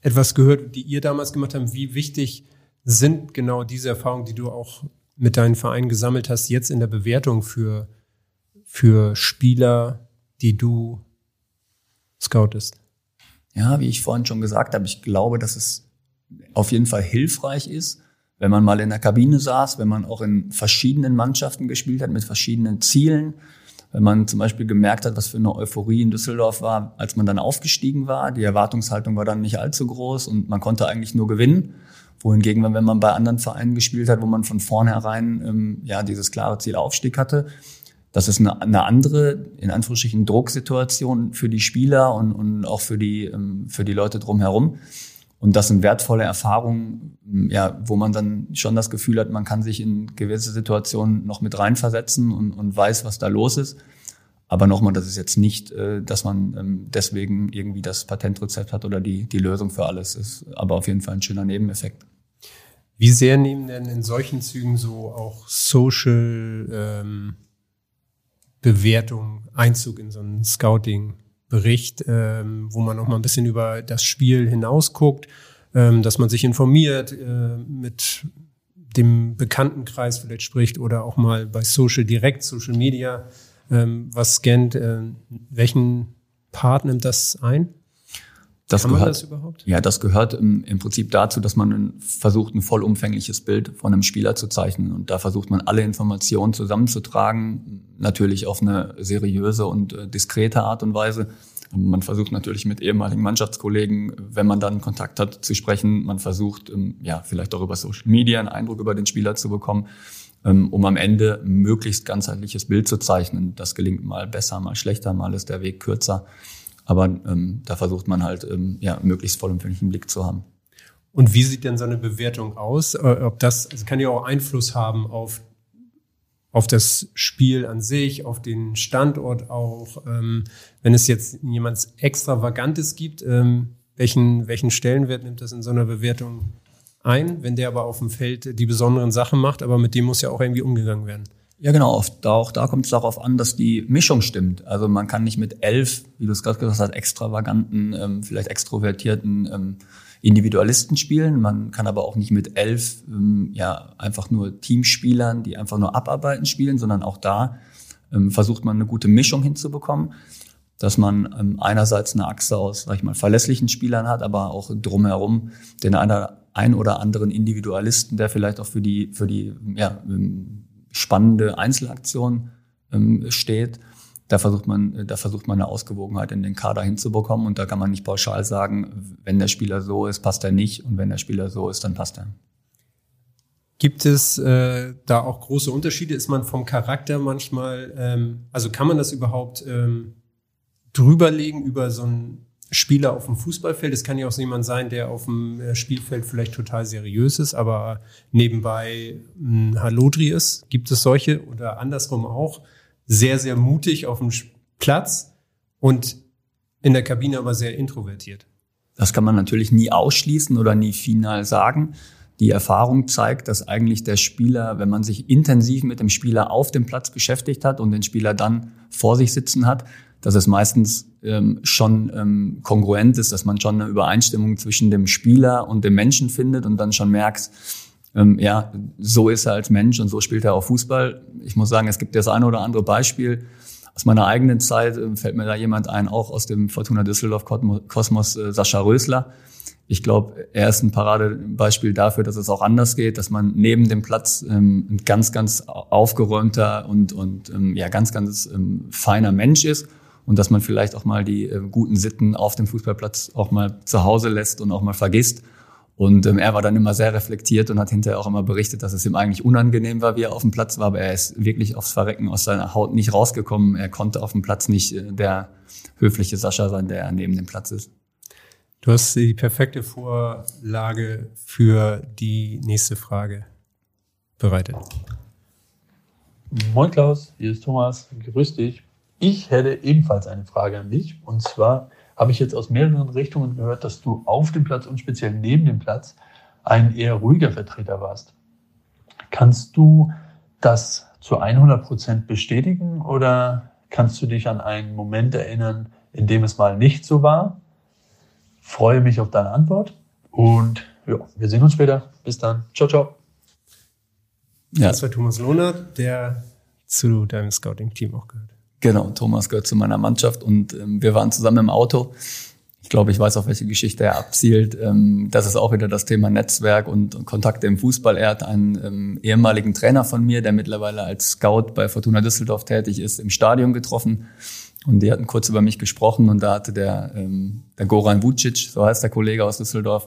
etwas gehört, die ihr damals gemacht habt. Wie wichtig sind genau diese Erfahrungen, die du auch mit deinen Vereinen gesammelt hast, jetzt in der Bewertung für, für Spieler, die du scoutest? Ja, wie ich vorhin schon gesagt habe, ich glaube, dass es auf jeden Fall hilfreich ist, wenn man mal in der Kabine saß, wenn man auch in verschiedenen Mannschaften gespielt hat, mit verschiedenen Zielen, wenn man zum Beispiel gemerkt hat, was für eine Euphorie in Düsseldorf war, als man dann aufgestiegen war. Die Erwartungshaltung war dann nicht allzu groß und man konnte eigentlich nur gewinnen. Wohingegen, wenn man bei anderen Vereinen gespielt hat, wo man von vornherein ähm, ja dieses klare Ziel Aufstieg hatte, das ist eine, eine andere, in Anführungsstrichen, Drucksituation für die Spieler und, und auch für die, ähm, für die Leute drumherum. Und das sind wertvolle Erfahrungen, ja, wo man dann schon das Gefühl hat, man kann sich in gewisse Situationen noch mit reinversetzen und, und weiß, was da los ist. Aber nochmal, das ist jetzt nicht, äh, dass man ähm, deswegen irgendwie das Patentrezept hat oder die, die Lösung für alles ist. Aber auf jeden Fall ein schöner Nebeneffekt. Wie sehr nehmen denn in solchen Zügen so auch Social ähm, Bewertungen Einzug in so einen Scouting Bericht, ähm, wo man auch mal ein bisschen über das Spiel hinausguckt, ähm, dass man sich informiert, äh, mit dem Bekanntenkreis vielleicht spricht oder auch mal bei Social direkt, Social Media, ähm, was scannt, äh, welchen Part nimmt das ein? Das Kann gehört, das überhaupt? Ja, das gehört im, im Prinzip dazu, dass man ein, versucht, ein vollumfängliches Bild von einem Spieler zu zeichnen. Und da versucht man alle Informationen zusammenzutragen, natürlich auf eine seriöse und äh, diskrete Art und Weise. Man versucht natürlich mit ehemaligen Mannschaftskollegen, wenn man dann Kontakt hat, zu sprechen. Man versucht, ähm, ja, vielleicht auch über Social Media einen Eindruck über den Spieler zu bekommen, ähm, um am Ende ein möglichst ganzheitliches Bild zu zeichnen. Das gelingt mal besser, mal schlechter, mal ist der Weg kürzer. Aber ähm, da versucht man halt, ähm, ja, möglichst vollumfänglichen Blick zu haben. Und wie sieht denn so eine Bewertung aus? Äh, Ob das, es kann ja auch Einfluss haben auf, auf das Spiel an sich, auf den Standort auch. Ähm, wenn es jetzt jemand Extravagantes gibt, ähm, welchen, welchen Stellenwert nimmt das in so einer Bewertung ein? Wenn der aber auf dem Feld die besonderen Sachen macht, aber mit dem muss ja auch irgendwie umgegangen werden. Ja, genau. Oft, auch da kommt es darauf an, dass die Mischung stimmt. Also man kann nicht mit elf, wie du es gerade gesagt hast, extravaganten, ähm, vielleicht extrovertierten ähm, Individualisten spielen. Man kann aber auch nicht mit elf ähm, ja einfach nur Teamspielern, die einfach nur abarbeiten spielen, sondern auch da ähm, versucht man eine gute Mischung hinzubekommen, dass man ähm, einerseits eine Achse aus, sag ich mal, verlässlichen Spielern hat, aber auch drumherum den einer ein oder anderen Individualisten, der vielleicht auch für die für die ja, ähm, spannende Einzelaktion ähm, steht. Da versucht man, da versucht man eine Ausgewogenheit in den Kader hinzubekommen und da kann man nicht pauschal sagen, wenn der Spieler so ist, passt er nicht und wenn der Spieler so ist, dann passt er. Gibt es äh, da auch große Unterschiede? Ist man vom Charakter manchmal, ähm, also kann man das überhaupt ähm, drüberlegen über so einen Spieler auf dem Fußballfeld? Es kann ja auch jemand sein, der auf dem äh, Spielfeld vielleicht total seriös ist, aber nebenbei ein Halodri ist. Gibt es solche oder andersrum auch? Sehr, sehr mutig auf dem Platz und in der Kabine aber sehr introvertiert. Das kann man natürlich nie ausschließen oder nie final sagen. Die Erfahrung zeigt, dass eigentlich der Spieler, wenn man sich intensiv mit dem Spieler auf dem Platz beschäftigt hat und den Spieler dann vor sich sitzen hat, dass es meistens ähm, schon ähm, kongruent ist, dass man schon eine Übereinstimmung zwischen dem Spieler und dem Menschen findet und dann schon merkt, ähm, ja, so ist er als Mensch und so spielt er auch Fußball. Ich muss sagen, es gibt das eine oder andere Beispiel. Aus meiner eigenen Zeit äh, fällt mir da jemand ein, auch aus dem Fortuna Düsseldorf Kosmos, äh, Sascha Rösler ich glaube, er ist ein Paradebeispiel dafür, dass es auch anders geht, dass man neben dem Platz ähm, ein ganz, ganz aufgeräumter und, und ähm, ja, ganz, ganz ähm, feiner Mensch ist und dass man vielleicht auch mal die äh, guten Sitten auf dem Fußballplatz auch mal zu Hause lässt und auch mal vergisst. Und ähm, er war dann immer sehr reflektiert und hat hinterher auch immer berichtet, dass es ihm eigentlich unangenehm war, wie er auf dem Platz war. Aber er ist wirklich aufs Verrecken aus seiner Haut nicht rausgekommen. Er konnte auf dem Platz nicht äh, der höfliche Sascha sein, der neben dem Platz ist. Du hast die perfekte Vorlage für die nächste Frage bereitet. Moin Klaus, hier ist Thomas. Grüß dich. Ich hätte ebenfalls eine Frage an dich. Und zwar habe ich jetzt aus mehreren Richtungen gehört, dass du auf dem Platz und speziell neben dem Platz ein eher ruhiger Vertreter warst. Kannst du das zu 100 Prozent bestätigen oder kannst du dich an einen Moment erinnern, in dem es mal nicht so war? Freue mich auf deine Antwort und ja, wir sehen uns später. Bis dann. Ciao, ciao. Ja. Das war Thomas Lohnert, der zu deinem Scouting-Team auch gehört. Genau, Thomas gehört zu meiner Mannschaft und ähm, wir waren zusammen im Auto. Ich glaube, ich weiß, auf welche Geschichte er abzielt. Ähm, das ist auch wieder das Thema Netzwerk und, und Kontakte im Fußball. Er hat einen ähm, ehemaligen Trainer von mir, der mittlerweile als Scout bei Fortuna Düsseldorf tätig ist, im Stadion getroffen. Und die hatten kurz über mich gesprochen und da hatte der, ähm, der Goran Vucic, so heißt der Kollege aus Düsseldorf,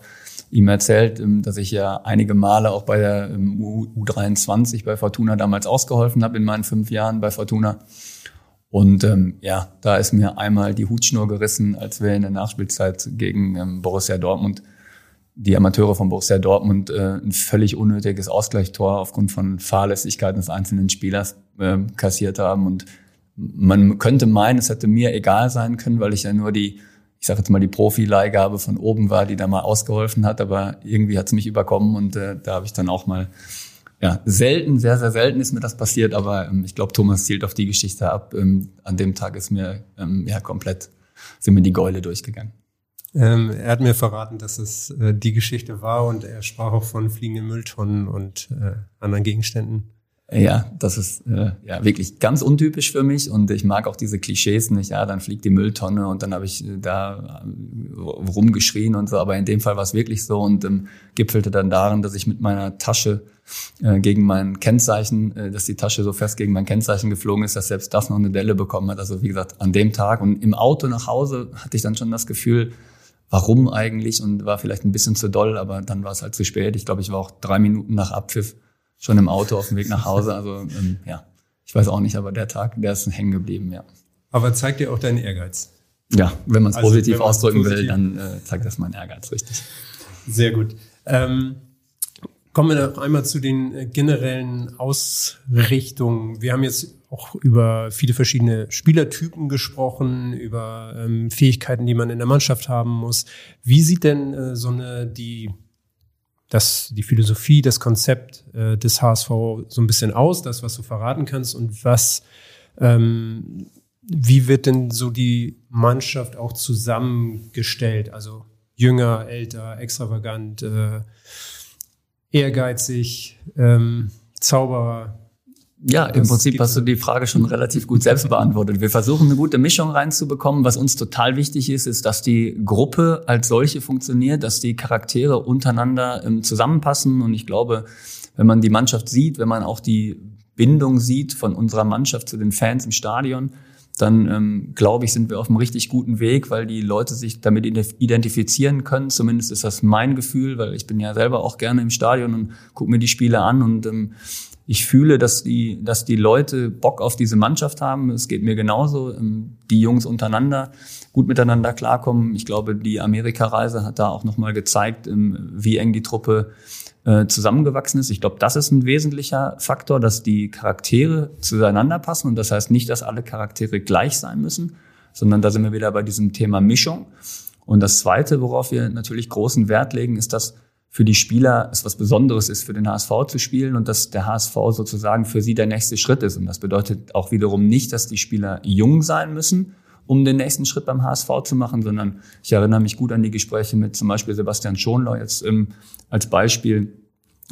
ihm erzählt, ähm, dass ich ja einige Male auch bei der ähm, U23 bei Fortuna damals ausgeholfen habe in meinen fünf Jahren bei Fortuna. Und ähm, ja, da ist mir einmal die Hutschnur gerissen, als wir in der Nachspielzeit gegen ähm, Borussia Dortmund, die Amateure von Borussia Dortmund, äh, ein völlig unnötiges Ausgleichstor aufgrund von Fahrlässigkeiten des einzelnen Spielers äh, kassiert haben. Und man könnte meinen, es hätte mir egal sein können, weil ich ja nur die ich sage jetzt mal, die Profi-Leihgabe von oben war, die da mal ausgeholfen hat, aber irgendwie hat es mich überkommen und äh, da habe ich dann auch mal, ja, selten, sehr, sehr selten ist mir das passiert, aber ähm, ich glaube, Thomas zielt auf die Geschichte ab. Ähm, an dem Tag ist mir ähm, ja komplett, sind mir die Gäule durchgegangen. Ähm, er hat mir verraten, dass es äh, die Geschichte war und er sprach auch von fliegenden Mülltonnen und äh, anderen Gegenständen. Ja, das ist äh, ja wirklich ganz untypisch für mich und ich mag auch diese Klischees nicht. Ja, dann fliegt die Mülltonne und dann habe ich äh, da äh, rumgeschrien und so. Aber in dem Fall war es wirklich so und ähm, gipfelte dann darin, dass ich mit meiner Tasche äh, gegen mein Kennzeichen, äh, dass die Tasche so fest gegen mein Kennzeichen geflogen ist, dass selbst das noch eine Delle bekommen hat. Also wie gesagt, an dem Tag und im Auto nach Hause hatte ich dann schon das Gefühl, warum eigentlich und war vielleicht ein bisschen zu doll, aber dann war es halt zu spät. Ich glaube, ich war auch drei Minuten nach Abpfiff schon im Auto auf dem Weg nach Hause. Also ähm, ja, ich weiß auch nicht, aber der Tag, der ist hängen geblieben, ja. Aber zeigt dir auch deinen Ehrgeiz. Ja, wenn man es also, positiv ausdrücken positiv will, dann äh, zeigt das meinen Ehrgeiz, richtig. Sehr gut. Ähm, kommen wir noch einmal zu den äh, generellen Ausrichtungen. Wir haben jetzt auch über viele verschiedene Spielertypen gesprochen, über ähm, Fähigkeiten, die man in der Mannschaft haben muss. Wie sieht denn äh, so eine die das, die Philosophie, das Konzept äh, des HSV so ein bisschen aus, das, was du verraten kannst und was, ähm, wie wird denn so die Mannschaft auch zusammengestellt? Also jünger, älter, extravagant, äh, ehrgeizig, ähm, Zauberer, ja, im Prinzip hast du die Frage schon relativ gut selbst beantwortet. Wir versuchen eine gute Mischung reinzubekommen. Was uns total wichtig ist, ist, dass die Gruppe als solche funktioniert, dass die Charaktere untereinander ähm, zusammenpassen. Und ich glaube, wenn man die Mannschaft sieht, wenn man auch die Bindung sieht von unserer Mannschaft zu den Fans im Stadion, dann ähm, glaube ich, sind wir auf einem richtig guten Weg, weil die Leute sich damit identifizieren können. Zumindest ist das mein Gefühl, weil ich bin ja selber auch gerne im Stadion und gucke mir die Spiele an und ähm, ich fühle, dass die, dass die Leute Bock auf diese Mannschaft haben. Es geht mir genauso. Ähm, die Jungs untereinander gut miteinander klarkommen. Ich glaube, die Amerikareise hat da auch nochmal gezeigt, ähm, wie eng die Truppe äh, zusammengewachsen ist. Ich glaube, das ist ein wesentlicher Faktor, dass die Charaktere zueinander passen. Und das heißt nicht, dass alle Charaktere gleich sein müssen, sondern da sind wir wieder bei diesem Thema Mischung. Und das Zweite, worauf wir natürlich großen Wert legen, ist, dass für die Spieler es was Besonderes ist, für den HSV zu spielen und dass der HSV sozusagen für sie der nächste Schritt ist. Und das bedeutet auch wiederum nicht, dass die Spieler jung sein müssen, um den nächsten Schritt beim HSV zu machen, sondern ich erinnere mich gut an die Gespräche mit zum Beispiel Sebastian Schonlau jetzt ähm, als Beispiel,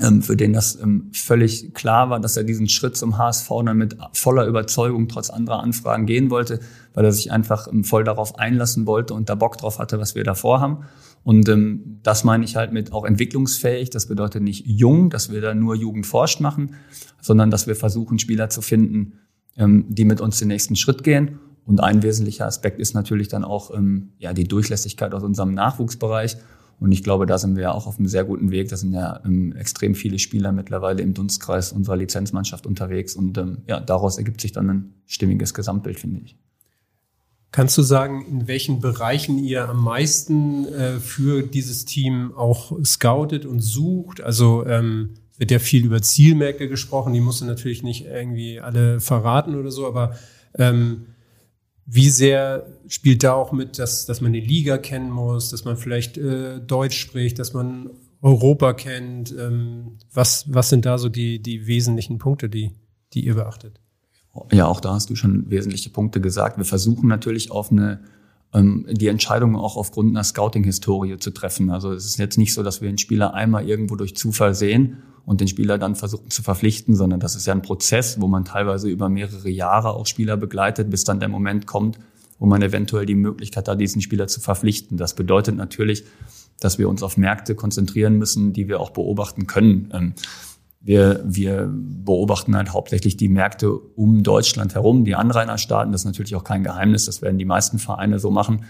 ähm, für den das ähm, völlig klar war, dass er diesen Schritt zum HSV dann mit voller Überzeugung trotz anderer Anfragen gehen wollte, weil er sich einfach ähm, voll darauf einlassen wollte und da Bock drauf hatte, was wir da vorhaben. Und ähm, das meine ich halt mit auch entwicklungsfähig. Das bedeutet nicht jung, dass wir da nur Jugendforscht machen, sondern dass wir versuchen, Spieler zu finden, ähm, die mit uns den nächsten Schritt gehen. Und ein wesentlicher Aspekt ist natürlich dann auch ähm, ja, die Durchlässigkeit aus unserem Nachwuchsbereich. Und ich glaube, da sind wir ja auch auf einem sehr guten Weg. Da sind ja ähm, extrem viele Spieler mittlerweile im Dunstkreis unserer Lizenzmannschaft unterwegs. Und ähm, ja, daraus ergibt sich dann ein stimmiges Gesamtbild, finde ich. Kannst du sagen, in welchen Bereichen ihr am meisten äh, für dieses Team auch scoutet und sucht? Also ähm, wird ja viel über Zielmärkte gesprochen, die musst du natürlich nicht irgendwie alle verraten oder so, aber ähm, wie sehr spielt da auch mit, dass, dass man die Liga kennen muss, dass man vielleicht äh, Deutsch spricht, dass man Europa kennt? Ähm, was, was sind da so die, die wesentlichen Punkte, die, die ihr beachtet? Ja, auch da hast du schon wesentliche Punkte gesagt. Wir versuchen natürlich auf eine ähm, die Entscheidung auch aufgrund einer Scouting-Historie zu treffen. Also es ist jetzt nicht so, dass wir einen Spieler einmal irgendwo durch Zufall sehen und den Spieler dann versuchen zu verpflichten, sondern das ist ja ein Prozess, wo man teilweise über mehrere Jahre auch Spieler begleitet, bis dann der Moment kommt, wo man eventuell die Möglichkeit hat, diesen Spieler zu verpflichten. Das bedeutet natürlich, dass wir uns auf Märkte konzentrieren müssen, die wir auch beobachten können. Wir, wir beobachten halt hauptsächlich die Märkte um Deutschland herum, die Anrainerstaaten. Das ist natürlich auch kein Geheimnis, das werden die meisten Vereine so machen.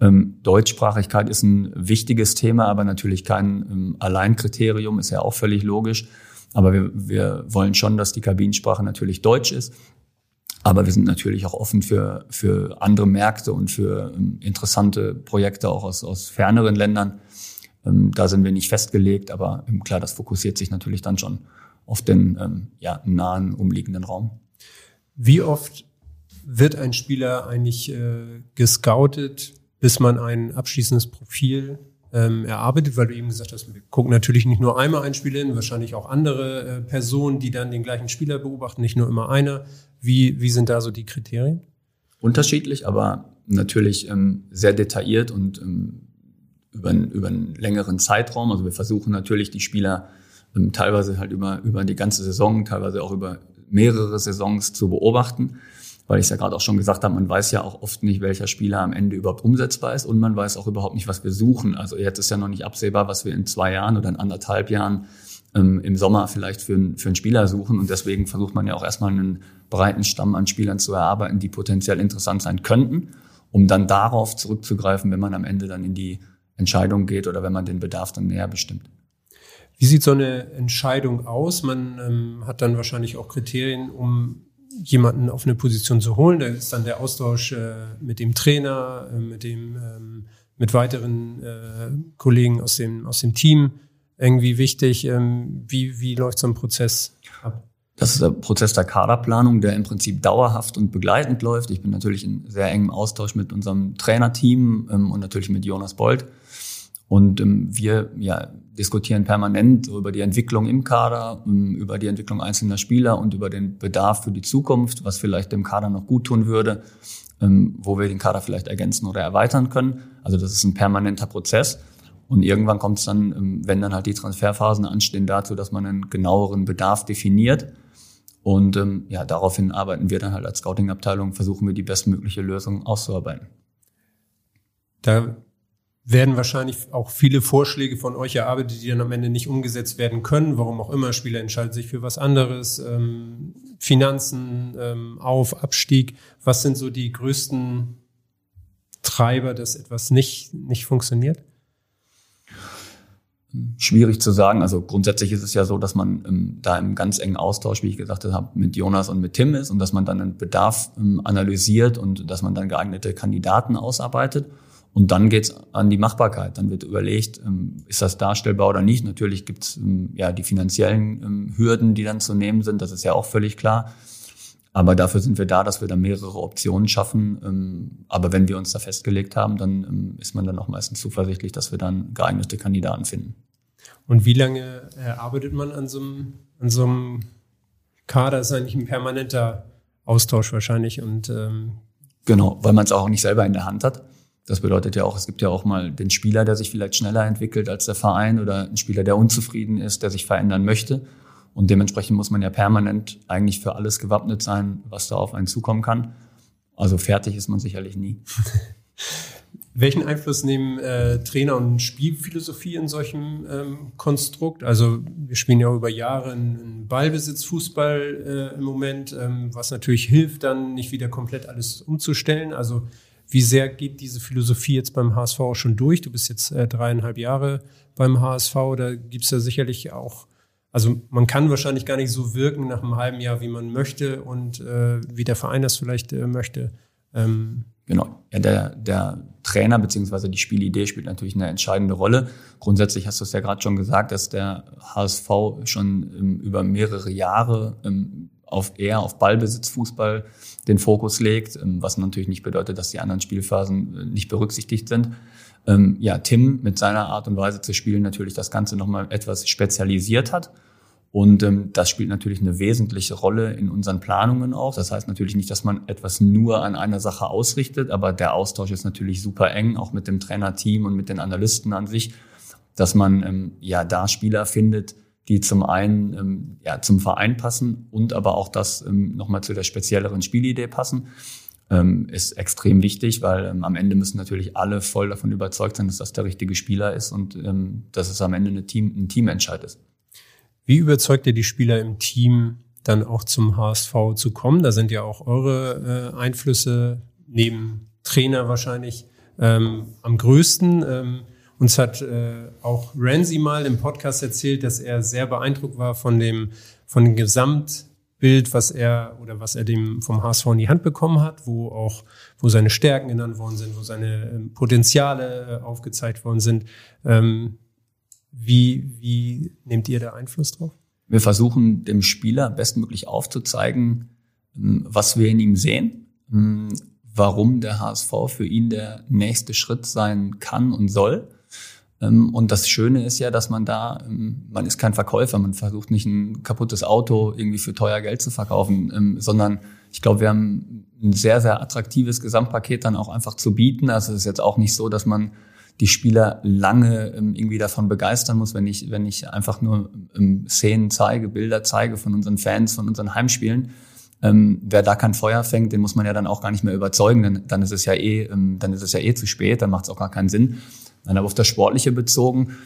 Ähm, Deutschsprachigkeit ist ein wichtiges Thema, aber natürlich kein ähm, Alleinkriterium, ist ja auch völlig logisch. Aber wir, wir wollen schon, dass die Kabinensprache natürlich Deutsch ist. Aber wir sind natürlich auch offen für, für andere Märkte und für ähm, interessante Projekte auch aus, aus ferneren Ländern. Ähm, da sind wir nicht festgelegt, aber ähm, klar, das fokussiert sich natürlich dann schon auf den ähm, ja, nahen umliegenden Raum. Wie oft wird ein Spieler eigentlich äh, gescoutet, bis man ein abschließendes Profil ähm, erarbeitet, weil du eben gesagt hast, wir gucken natürlich nicht nur einmal ein Spiel hin, wahrscheinlich auch andere äh, Personen, die dann den gleichen Spieler beobachten, nicht nur immer einer. Wie, wie sind da so die Kriterien? Unterschiedlich, aber natürlich ähm, sehr detailliert und ähm, über, über einen längeren Zeitraum. Also wir versuchen natürlich die Spieler ähm, teilweise halt über, über die ganze Saison, teilweise auch über mehrere Saisons zu beobachten. Weil ich es ja gerade auch schon gesagt habe, man weiß ja auch oft nicht, welcher Spieler am Ende überhaupt umsetzbar ist und man weiß auch überhaupt nicht, was wir suchen. Also jetzt ist ja noch nicht absehbar, was wir in zwei Jahren oder in anderthalb Jahren ähm, im Sommer vielleicht für, für einen Spieler suchen. Und deswegen versucht man ja auch erstmal einen breiten Stamm an Spielern zu erarbeiten, die potenziell interessant sein könnten, um dann darauf zurückzugreifen, wenn man am Ende dann in die Entscheidung geht oder wenn man den Bedarf dann näher bestimmt. Wie sieht so eine Entscheidung aus? Man ähm, hat dann wahrscheinlich auch Kriterien, um jemanden auf eine Position zu holen. Da ist dann der Austausch äh, mit dem Trainer, äh, mit dem ähm, mit weiteren äh, Kollegen aus dem aus dem Team irgendwie wichtig. Ähm, wie wie läuft so ein Prozess? Das ist der Prozess der Kaderplanung, der im Prinzip dauerhaft und begleitend läuft. Ich bin natürlich in sehr engem Austausch mit unserem Trainerteam ähm, und natürlich mit Jonas Bold. Und ähm, wir ja, diskutieren permanent über die Entwicklung im Kader, ähm, über die Entwicklung einzelner Spieler und über den Bedarf für die Zukunft, was vielleicht dem Kader noch gut tun würde, ähm, wo wir den Kader vielleicht ergänzen oder erweitern können. Also das ist ein permanenter Prozess. Und irgendwann kommt es dann, ähm, wenn dann halt die Transferphasen anstehen, dazu, dass man einen genaueren Bedarf definiert. Und ähm, ja, daraufhin arbeiten wir dann halt als Scouting-Abteilung, versuchen wir die bestmögliche Lösung auszuarbeiten. Da werden wahrscheinlich auch viele Vorschläge von euch erarbeitet, die dann am Ende nicht umgesetzt werden können. Warum auch immer, Spieler entscheiden sich für was anderes. Ähm, Finanzen, ähm, Auf, Abstieg. Was sind so die größten Treiber, dass etwas nicht, nicht funktioniert? Schwierig zu sagen. Also grundsätzlich ist es ja so, dass man ähm, da im ganz engen Austausch, wie ich gesagt habe, mit Jonas und mit Tim ist und dass man dann einen Bedarf ähm, analysiert und dass man dann geeignete Kandidaten ausarbeitet. Und dann geht's an die Machbarkeit. Dann wird überlegt, ähm, ist das darstellbar oder nicht. Natürlich gibt's ähm, ja die finanziellen ähm, Hürden, die dann zu nehmen sind. Das ist ja auch völlig klar. Aber dafür sind wir da, dass wir da mehrere Optionen schaffen. Aber wenn wir uns da festgelegt haben, dann ist man dann auch meistens zuversichtlich, dass wir dann geeignete Kandidaten finden. Und wie lange arbeitet man an so einem, an so einem Kader? Das ist eigentlich ein permanenter Austausch wahrscheinlich. Und ähm genau, weil man es auch nicht selber in der Hand hat. Das bedeutet ja auch, es gibt ja auch mal den Spieler, der sich vielleicht schneller entwickelt als der Verein oder ein Spieler, der unzufrieden ist, der sich verändern möchte. Und dementsprechend muss man ja permanent eigentlich für alles gewappnet sein, was da auf einen zukommen kann. Also fertig ist man sicherlich nie. <laughs> Welchen Einfluss nehmen äh, Trainer und Spielphilosophie in solchem ähm, Konstrukt? Also wir spielen ja über Jahre in, Ballbesitz, Fußball äh, im Moment, ähm, was natürlich hilft, dann nicht wieder komplett alles umzustellen. Also wie sehr geht diese Philosophie jetzt beim HSV auch schon durch? Du bist jetzt äh, dreieinhalb Jahre beim HSV, da gibt's ja sicherlich auch, also man kann wahrscheinlich gar nicht so wirken nach einem halben Jahr, wie man möchte und äh, wie der Verein das vielleicht äh, möchte. Ähm, Genau. Ja, der, der Trainer beziehungsweise die Spielidee spielt natürlich eine entscheidende Rolle. Grundsätzlich hast du es ja gerade schon gesagt, dass der HSV schon ähm, über mehrere Jahre ähm, auf eher auf Ballbesitzfußball den Fokus legt, ähm, was natürlich nicht bedeutet, dass die anderen Spielphasen äh, nicht berücksichtigt sind. Ähm, ja, Tim mit seiner Art und Weise zu spielen natürlich das Ganze nochmal etwas spezialisiert hat und ähm, das spielt natürlich eine wesentliche Rolle in unseren Planungen auch. Das heißt natürlich nicht, dass man etwas nur an einer Sache ausrichtet, aber der Austausch ist natürlich super eng, auch mit dem Trainerteam und mit den Analysten an sich, dass man ähm, ja da Spieler findet, die zum einen ähm, ja, zum Verein passen und aber auch das ähm, nochmal zu der spezielleren Spielidee passen, ähm, ist extrem wichtig, weil ähm, am Ende müssen natürlich alle voll davon überzeugt sein, dass das der richtige Spieler ist und ähm, dass es am Ende eine Team, ein Teamentscheid ist. Wie überzeugt ihr die Spieler im Team, dann auch zum HSV zu kommen? Da sind ja auch eure äh, Einflüsse neben Trainer wahrscheinlich ähm, am größten. Ähm, uns hat äh, auch Ramsey mal im Podcast erzählt, dass er sehr beeindruckt war von dem, von dem Gesamtbild, was er oder was er dem vom HSV in die Hand bekommen hat, wo auch, wo seine Stärken genannt worden sind, wo seine ähm, Potenziale äh, aufgezeigt worden sind. Ähm, wie, wie nehmt ihr da Einfluss drauf? Wir versuchen dem Spieler bestmöglich aufzuzeigen, ähm, was wir in ihm sehen, ähm, warum der HSV für ihn der nächste Schritt sein kann und soll. Ähm, und das Schöne ist ja, dass man da, man ist kein Verkäufer, man versucht nicht ein kaputtes Auto irgendwie für teuer Geld zu verkaufen, sondern ich glaube, wir haben ein sehr, sehr attraktives Gesamtpaket dann auch einfach zu bieten. Also es ist jetzt auch nicht so, dass man die Spieler lange ähm, irgendwie davon begeistern muss, wenn ich, wenn ich einfach nur ähm, Szenen zeige, Bilder zeige von unseren Fans, von unseren Heimspielen. Ähm, wer da kein Feuer fängt, den muss man ja dann auch gar nicht mehr überzeugen, denn dann ist es ja eh, ähm, dann ist es ja eh zu spät, dann macht es auch gar keinen Sinn. Dann aber auf das Sportliche bezogen,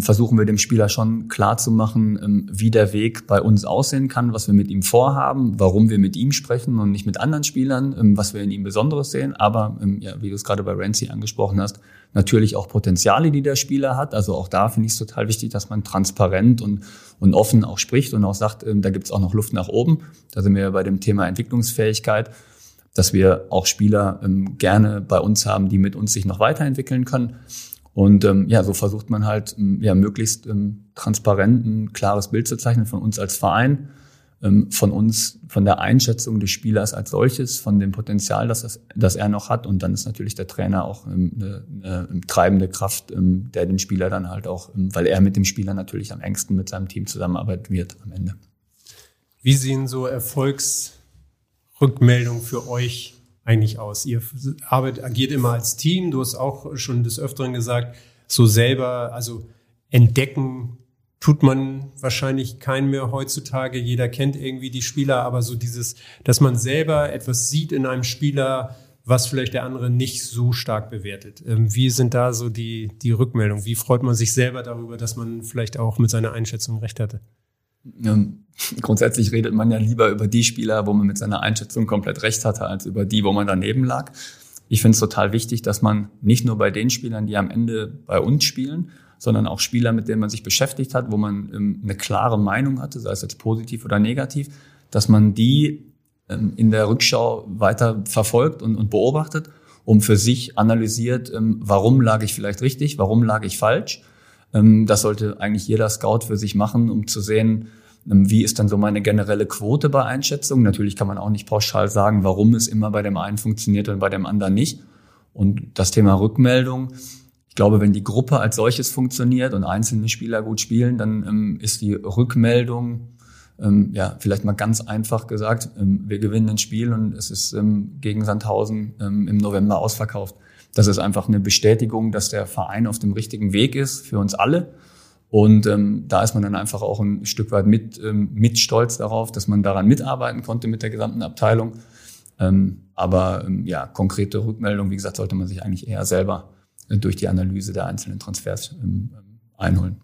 versuchen wir dem Spieler schon klar zu machen, ähm, wie der Weg bei uns aussehen kann, was wir mit ihm vorhaben, warum wir mit ihm sprechen und nicht mit anderen Spielern, ähm, was wir in ihm Besonderes sehen. Aber, ja, wie du es gerade bei Renzi angesprochen hast, natürlich auch Potenziale, die der Spieler hat. Also auch da finde ich es total wichtig, dass man transparent und, und offen auch spricht und auch sagt, da gibt es auch noch Luft nach oben. Da sind wir bei dem Thema Entwicklungsfähigkeit dass wir auch Spieler ähm, gerne bei uns haben, die mit uns sich noch weiterentwickeln können. Und ähm, ja, so versucht man halt ähm, ja möglichst ähm, transparent ein klares Bild zu zeichnen von uns als Verein, ähm, von uns, von der Einschätzung des Spielers als solches, von dem Potenzial, das, das, das er noch hat. Und dann ist natürlich der Trainer auch ähm, eine, eine treibende Kraft, ähm, der den Spieler dann halt auch, ähm, weil er mit dem Spieler natürlich am engsten mit seinem Team zusammenarbeiten wird am Ende. Wie sehen so Erfolgsrückmeldungen für euch eigentlich aus? Ihr arbeitet, agiert immer als Team. Du hast auch schon des Öfteren gesagt, so selber, also entdecken tut man wahrscheinlich keinen mehr heutzutage. Jeder kennt irgendwie die Spieler, aber so dieses, dass man selber etwas sieht in einem Spieler, was vielleicht der andere nicht so stark bewertet. Ähm, wie sind da so die, die Rückmeldungen? Wie freut man sich selber darüber, dass man vielleicht auch mit seiner Einschätzung recht hatte? Ähm, grundsätzlich redet man ja lieber über die Spieler, wo man mit seiner Einschätzung komplett recht hatte, als über die, wo man daneben lag. Ich finde es total wichtig, dass man nicht nur bei den Spielern, die am Ende bei uns spielen, sondern auch Spieler, mit denen man sich beschäftigt hat, wo man ähm, eine klare Meinung hatte, sei es jetzt positiv oder negativ, dass man die ähm, in der Rückschau weiter verfolgt und, und beobachtet, um für sich analysiert, ähm, warum lag ich vielleicht richtig, warum lag ich falsch ähm, das sollte eigentlich jeder Scout für sich machen, um zu sehen, wie ist dann so meine generelle Quote bei Einschätzungen. Natürlich kann man auch nicht pauschal sagen, warum es immer bei dem einen funktioniert und bei dem anderen nicht. Und das Thema Rückmeldung, ich glaube, wenn die Gruppe als solches funktioniert und einzelne Spieler gut spielen, dann ähm, ist die Rückmeldung, ähm, ja, vielleicht mal ganz einfach gesagt, ähm, wir gewinnen ein Spiel und es ist ähm, gegen Sandhausen im November ausverkauft. Das ist einfach eine Bestätigung, dass der Verein auf dem richtigen Weg ist für uns alle. Und ähm, da ist man dann einfach auch ein Stück weit mit, ähm, mit stolz darauf, dass man daran mitarbeiten konnte mit der gesamten Abteilung. Ähm, aber ähm, ja, konkrete Rückmeldung, wie gesagt, sollte man sich eigentlich eher selber äh, durch die Analyse der einzelnen Transfers ähm, einholen.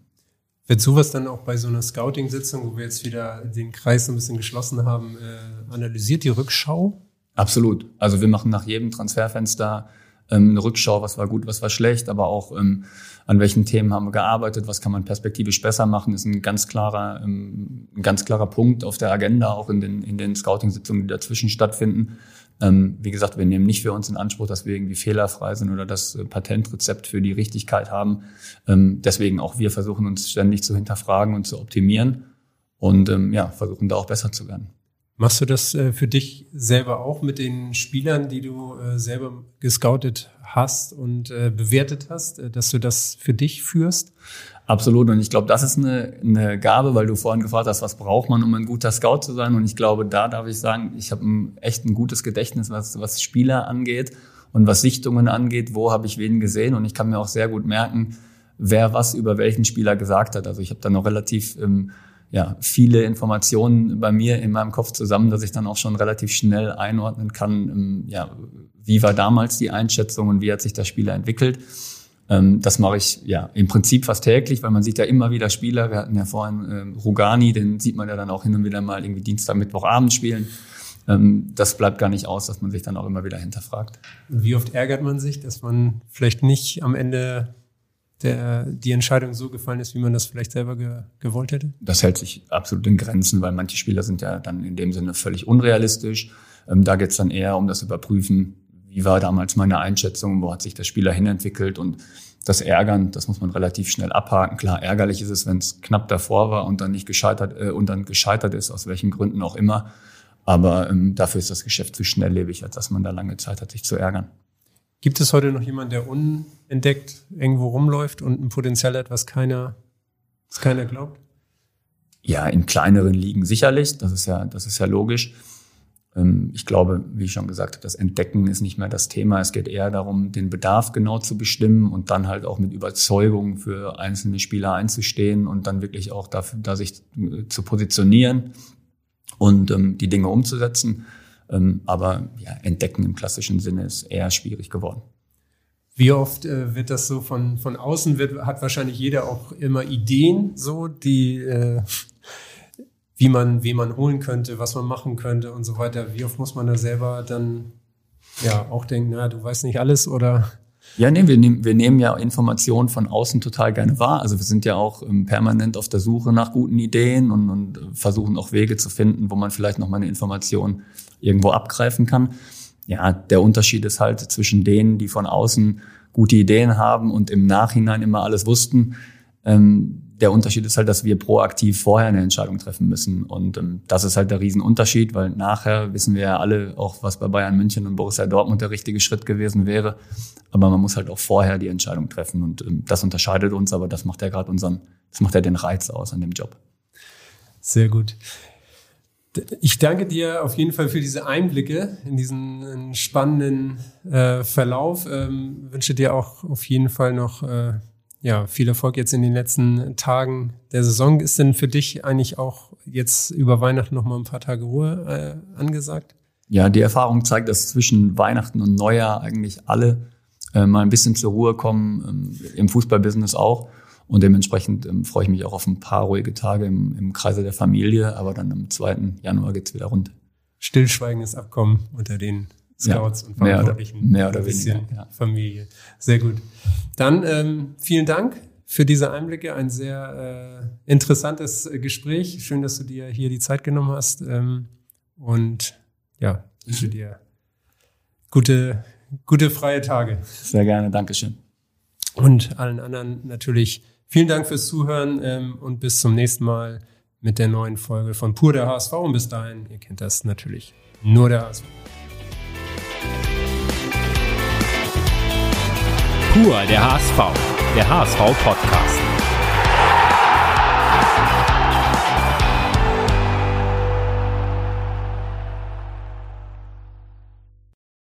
Wird sowas dann auch bei so einer Scouting-Sitzung, wo wir jetzt wieder den Kreis so ein bisschen geschlossen haben, äh, analysiert die Rückschau? Absolut. Also wir machen nach jedem Transferfenster ähm, eine Rückschau, was war gut, was war schlecht, aber auch ähm, an welchen Themen haben wir gearbeitet, was kann man perspektivisch besser machen, ist ein ganz klarer, ähm, ein ganz klarer Punkt auf der Agenda, auch in den, in den Scouting-Sitzungen, die dazwischen stattfinden. Ähm, wie gesagt, wir nehmen nicht für uns in Anspruch, dass wir irgendwie fehlerfrei sind oder das äh, Patentrezept für die Richtigkeit haben. Ähm, deswegen auch wir versuchen uns ständig zu hinterfragen und zu optimieren und ähm, ja, versuchen da auch besser zu werden. Machst du das äh, für dich selber auch mit den Spielern, die du äh, selber gescoutet hast und äh, bewertet hast, dass du das für dich führst? Absolut. Und ich glaube, das ist eine, eine Gabe, weil du vorhin gefragt hast, was braucht man, um ein guter Scout zu sein. Und ich glaube, da darf ich sagen, ich habe echt ein gutes Gedächtnis, was, was Spieler angeht und was Sichtungen angeht. Wo habe ich wen gesehen? Und ich kann mir auch sehr gut merken, wer was über welchen Spieler gesagt hat. Also ich habe da noch relativ ähm, ja, viele Informationen bei mir in meinem Kopf zusammen, dass ich dann auch schon relativ schnell einordnen kann, ähm, ja, wie war damals die Einschätzung und wie hat sich der Spieler entwickelt. Ähm, das mache ich ja im Prinzip fast täglich, weil man sieht ja immer wieder Spieler. Wir hatten ja vorhin ähm, Rugani, den sieht man ja dann auch hin und wieder mal irgendwie Dienstag, Mittwochabend spielen. Das bleibt gar nicht aus, dass man sich dann auch immer wieder hinterfragt. Wie oft ärgert man sich, dass man vielleicht nicht am Ende der die Entscheidung so gefallen ist, wie man das vielleicht selber ge gewollt hätte? Das hält sich absolut in Grenzen, weil manche Spieler sind ja dann in dem Sinne völlig unrealistisch. Ähm, da geht es dann eher um das Überprüfen, wie war damals meine Einschätzung, wo hat sich der Spieler hinentwickelt und das Ärgern, das muss man relativ schnell abhaken. Klar, ärgerlich ist es, wenn es knapp davor war und dann nicht gescheitert äh, und dann gescheitert ist, aus welchen Gründen auch immer. Aber ähm, dafür ist das Geschäft zu schnelllebig, als dass man da lange Zeit hat, sich zu ärgern. Gibt es heute noch jemanden, der unentdeckt irgendwo rumläuft und ein Potenzial hat, was keiner, was keiner glaubt? Ja, in kleineren Ligen sicherlich. Das ist ja, das ist ja logisch. Ähm, ich glaube, wie ich schon gesagt habe, das Entdecken ist nicht mehr das Thema. Es geht eher darum, den Bedarf genau zu bestimmen und dann halt auch mit Überzeugung für einzelne Spieler einzustehen und dann wirklich auch dafür, da sich äh, zu positionieren und ähm, die Dinge umzusetzen. Ähm, aber ja, entdecken im klassischen Sinne ist eher schwierig geworden. Wie oft äh, wird das so von, von außen, wird, hat wahrscheinlich jeder auch immer Ideen, so, die, äh, wie man, wie man holen könnte, was man machen könnte und so weiter. Wie oft muss man da selber dann ja auch denken, na, du weißt nicht alles oder ja, nee, wir nehmen, wir nehmen ja Informationen von außen total gerne wahr. Also wir sind ja auch ähm, permanent auf der Suche nach guten Ideen und, und versuchen auch Wege zu finden, wo man vielleicht noch mal eine Information irgendwo abgreifen kann. Ja, der Unterschied ist halt zwischen denen, die von außen gute Ideen haben und im Nachhinein immer alles wussten. Ähm, der Unterschied ist halt, dass wir proaktiv vorher eine Entscheidung treffen müssen. Und ähm, das ist halt der Riesenunterschied, weil nachher wissen wir ja alle auch, was bei Bayern München und Borussia Dortmund der richtige Schritt gewesen wäre. Aber man muss halt auch vorher die Entscheidung treffen. Und ähm, das unterscheidet uns, aber das macht ja gerade unseren, das macht ja den Reiz aus an dem Job. Sehr gut. Ich danke dir auf jeden Fall für diese Einblicke in diesen spannenden äh, Verlauf. Ähm, wünsche dir auch auf jeden Fall noch äh, ja, viel Erfolg jetzt in den letzten Tagen der Saison. Ist denn für dich eigentlich auch jetzt über Weihnachten noch mal ein paar Tage Ruhe äh, angesagt? Ja, die Erfahrung zeigt, dass zwischen Weihnachten und Neujahr eigentlich alle äh, mal ein bisschen zur Ruhe kommen, ähm, im Fußballbusiness auch. Und dementsprechend ähm, freue ich mich auch auf ein paar ruhige Tage im, im Kreise der Familie, aber dann am 2. Januar geht's wieder rund. Stillschweigendes Abkommen unter den Scouts ja, und Verantwortlichen. Mehr oder, mehr oder weniger. Ja. Familie. Sehr gut. Dann ähm, vielen Dank für diese Einblicke. Ein sehr äh, interessantes Gespräch. Schön, dass du dir hier die Zeit genommen hast. Ähm, und ja, wünsche dir gute, gute freie Tage. Sehr gerne. Dankeschön. Und allen anderen natürlich vielen Dank fürs Zuhören ähm, und bis zum nächsten Mal mit der neuen Folge von Pur der HSV. Und bis dahin, ihr kennt das natürlich, nur der HSV. Pur der HSV, der HSV Podcast.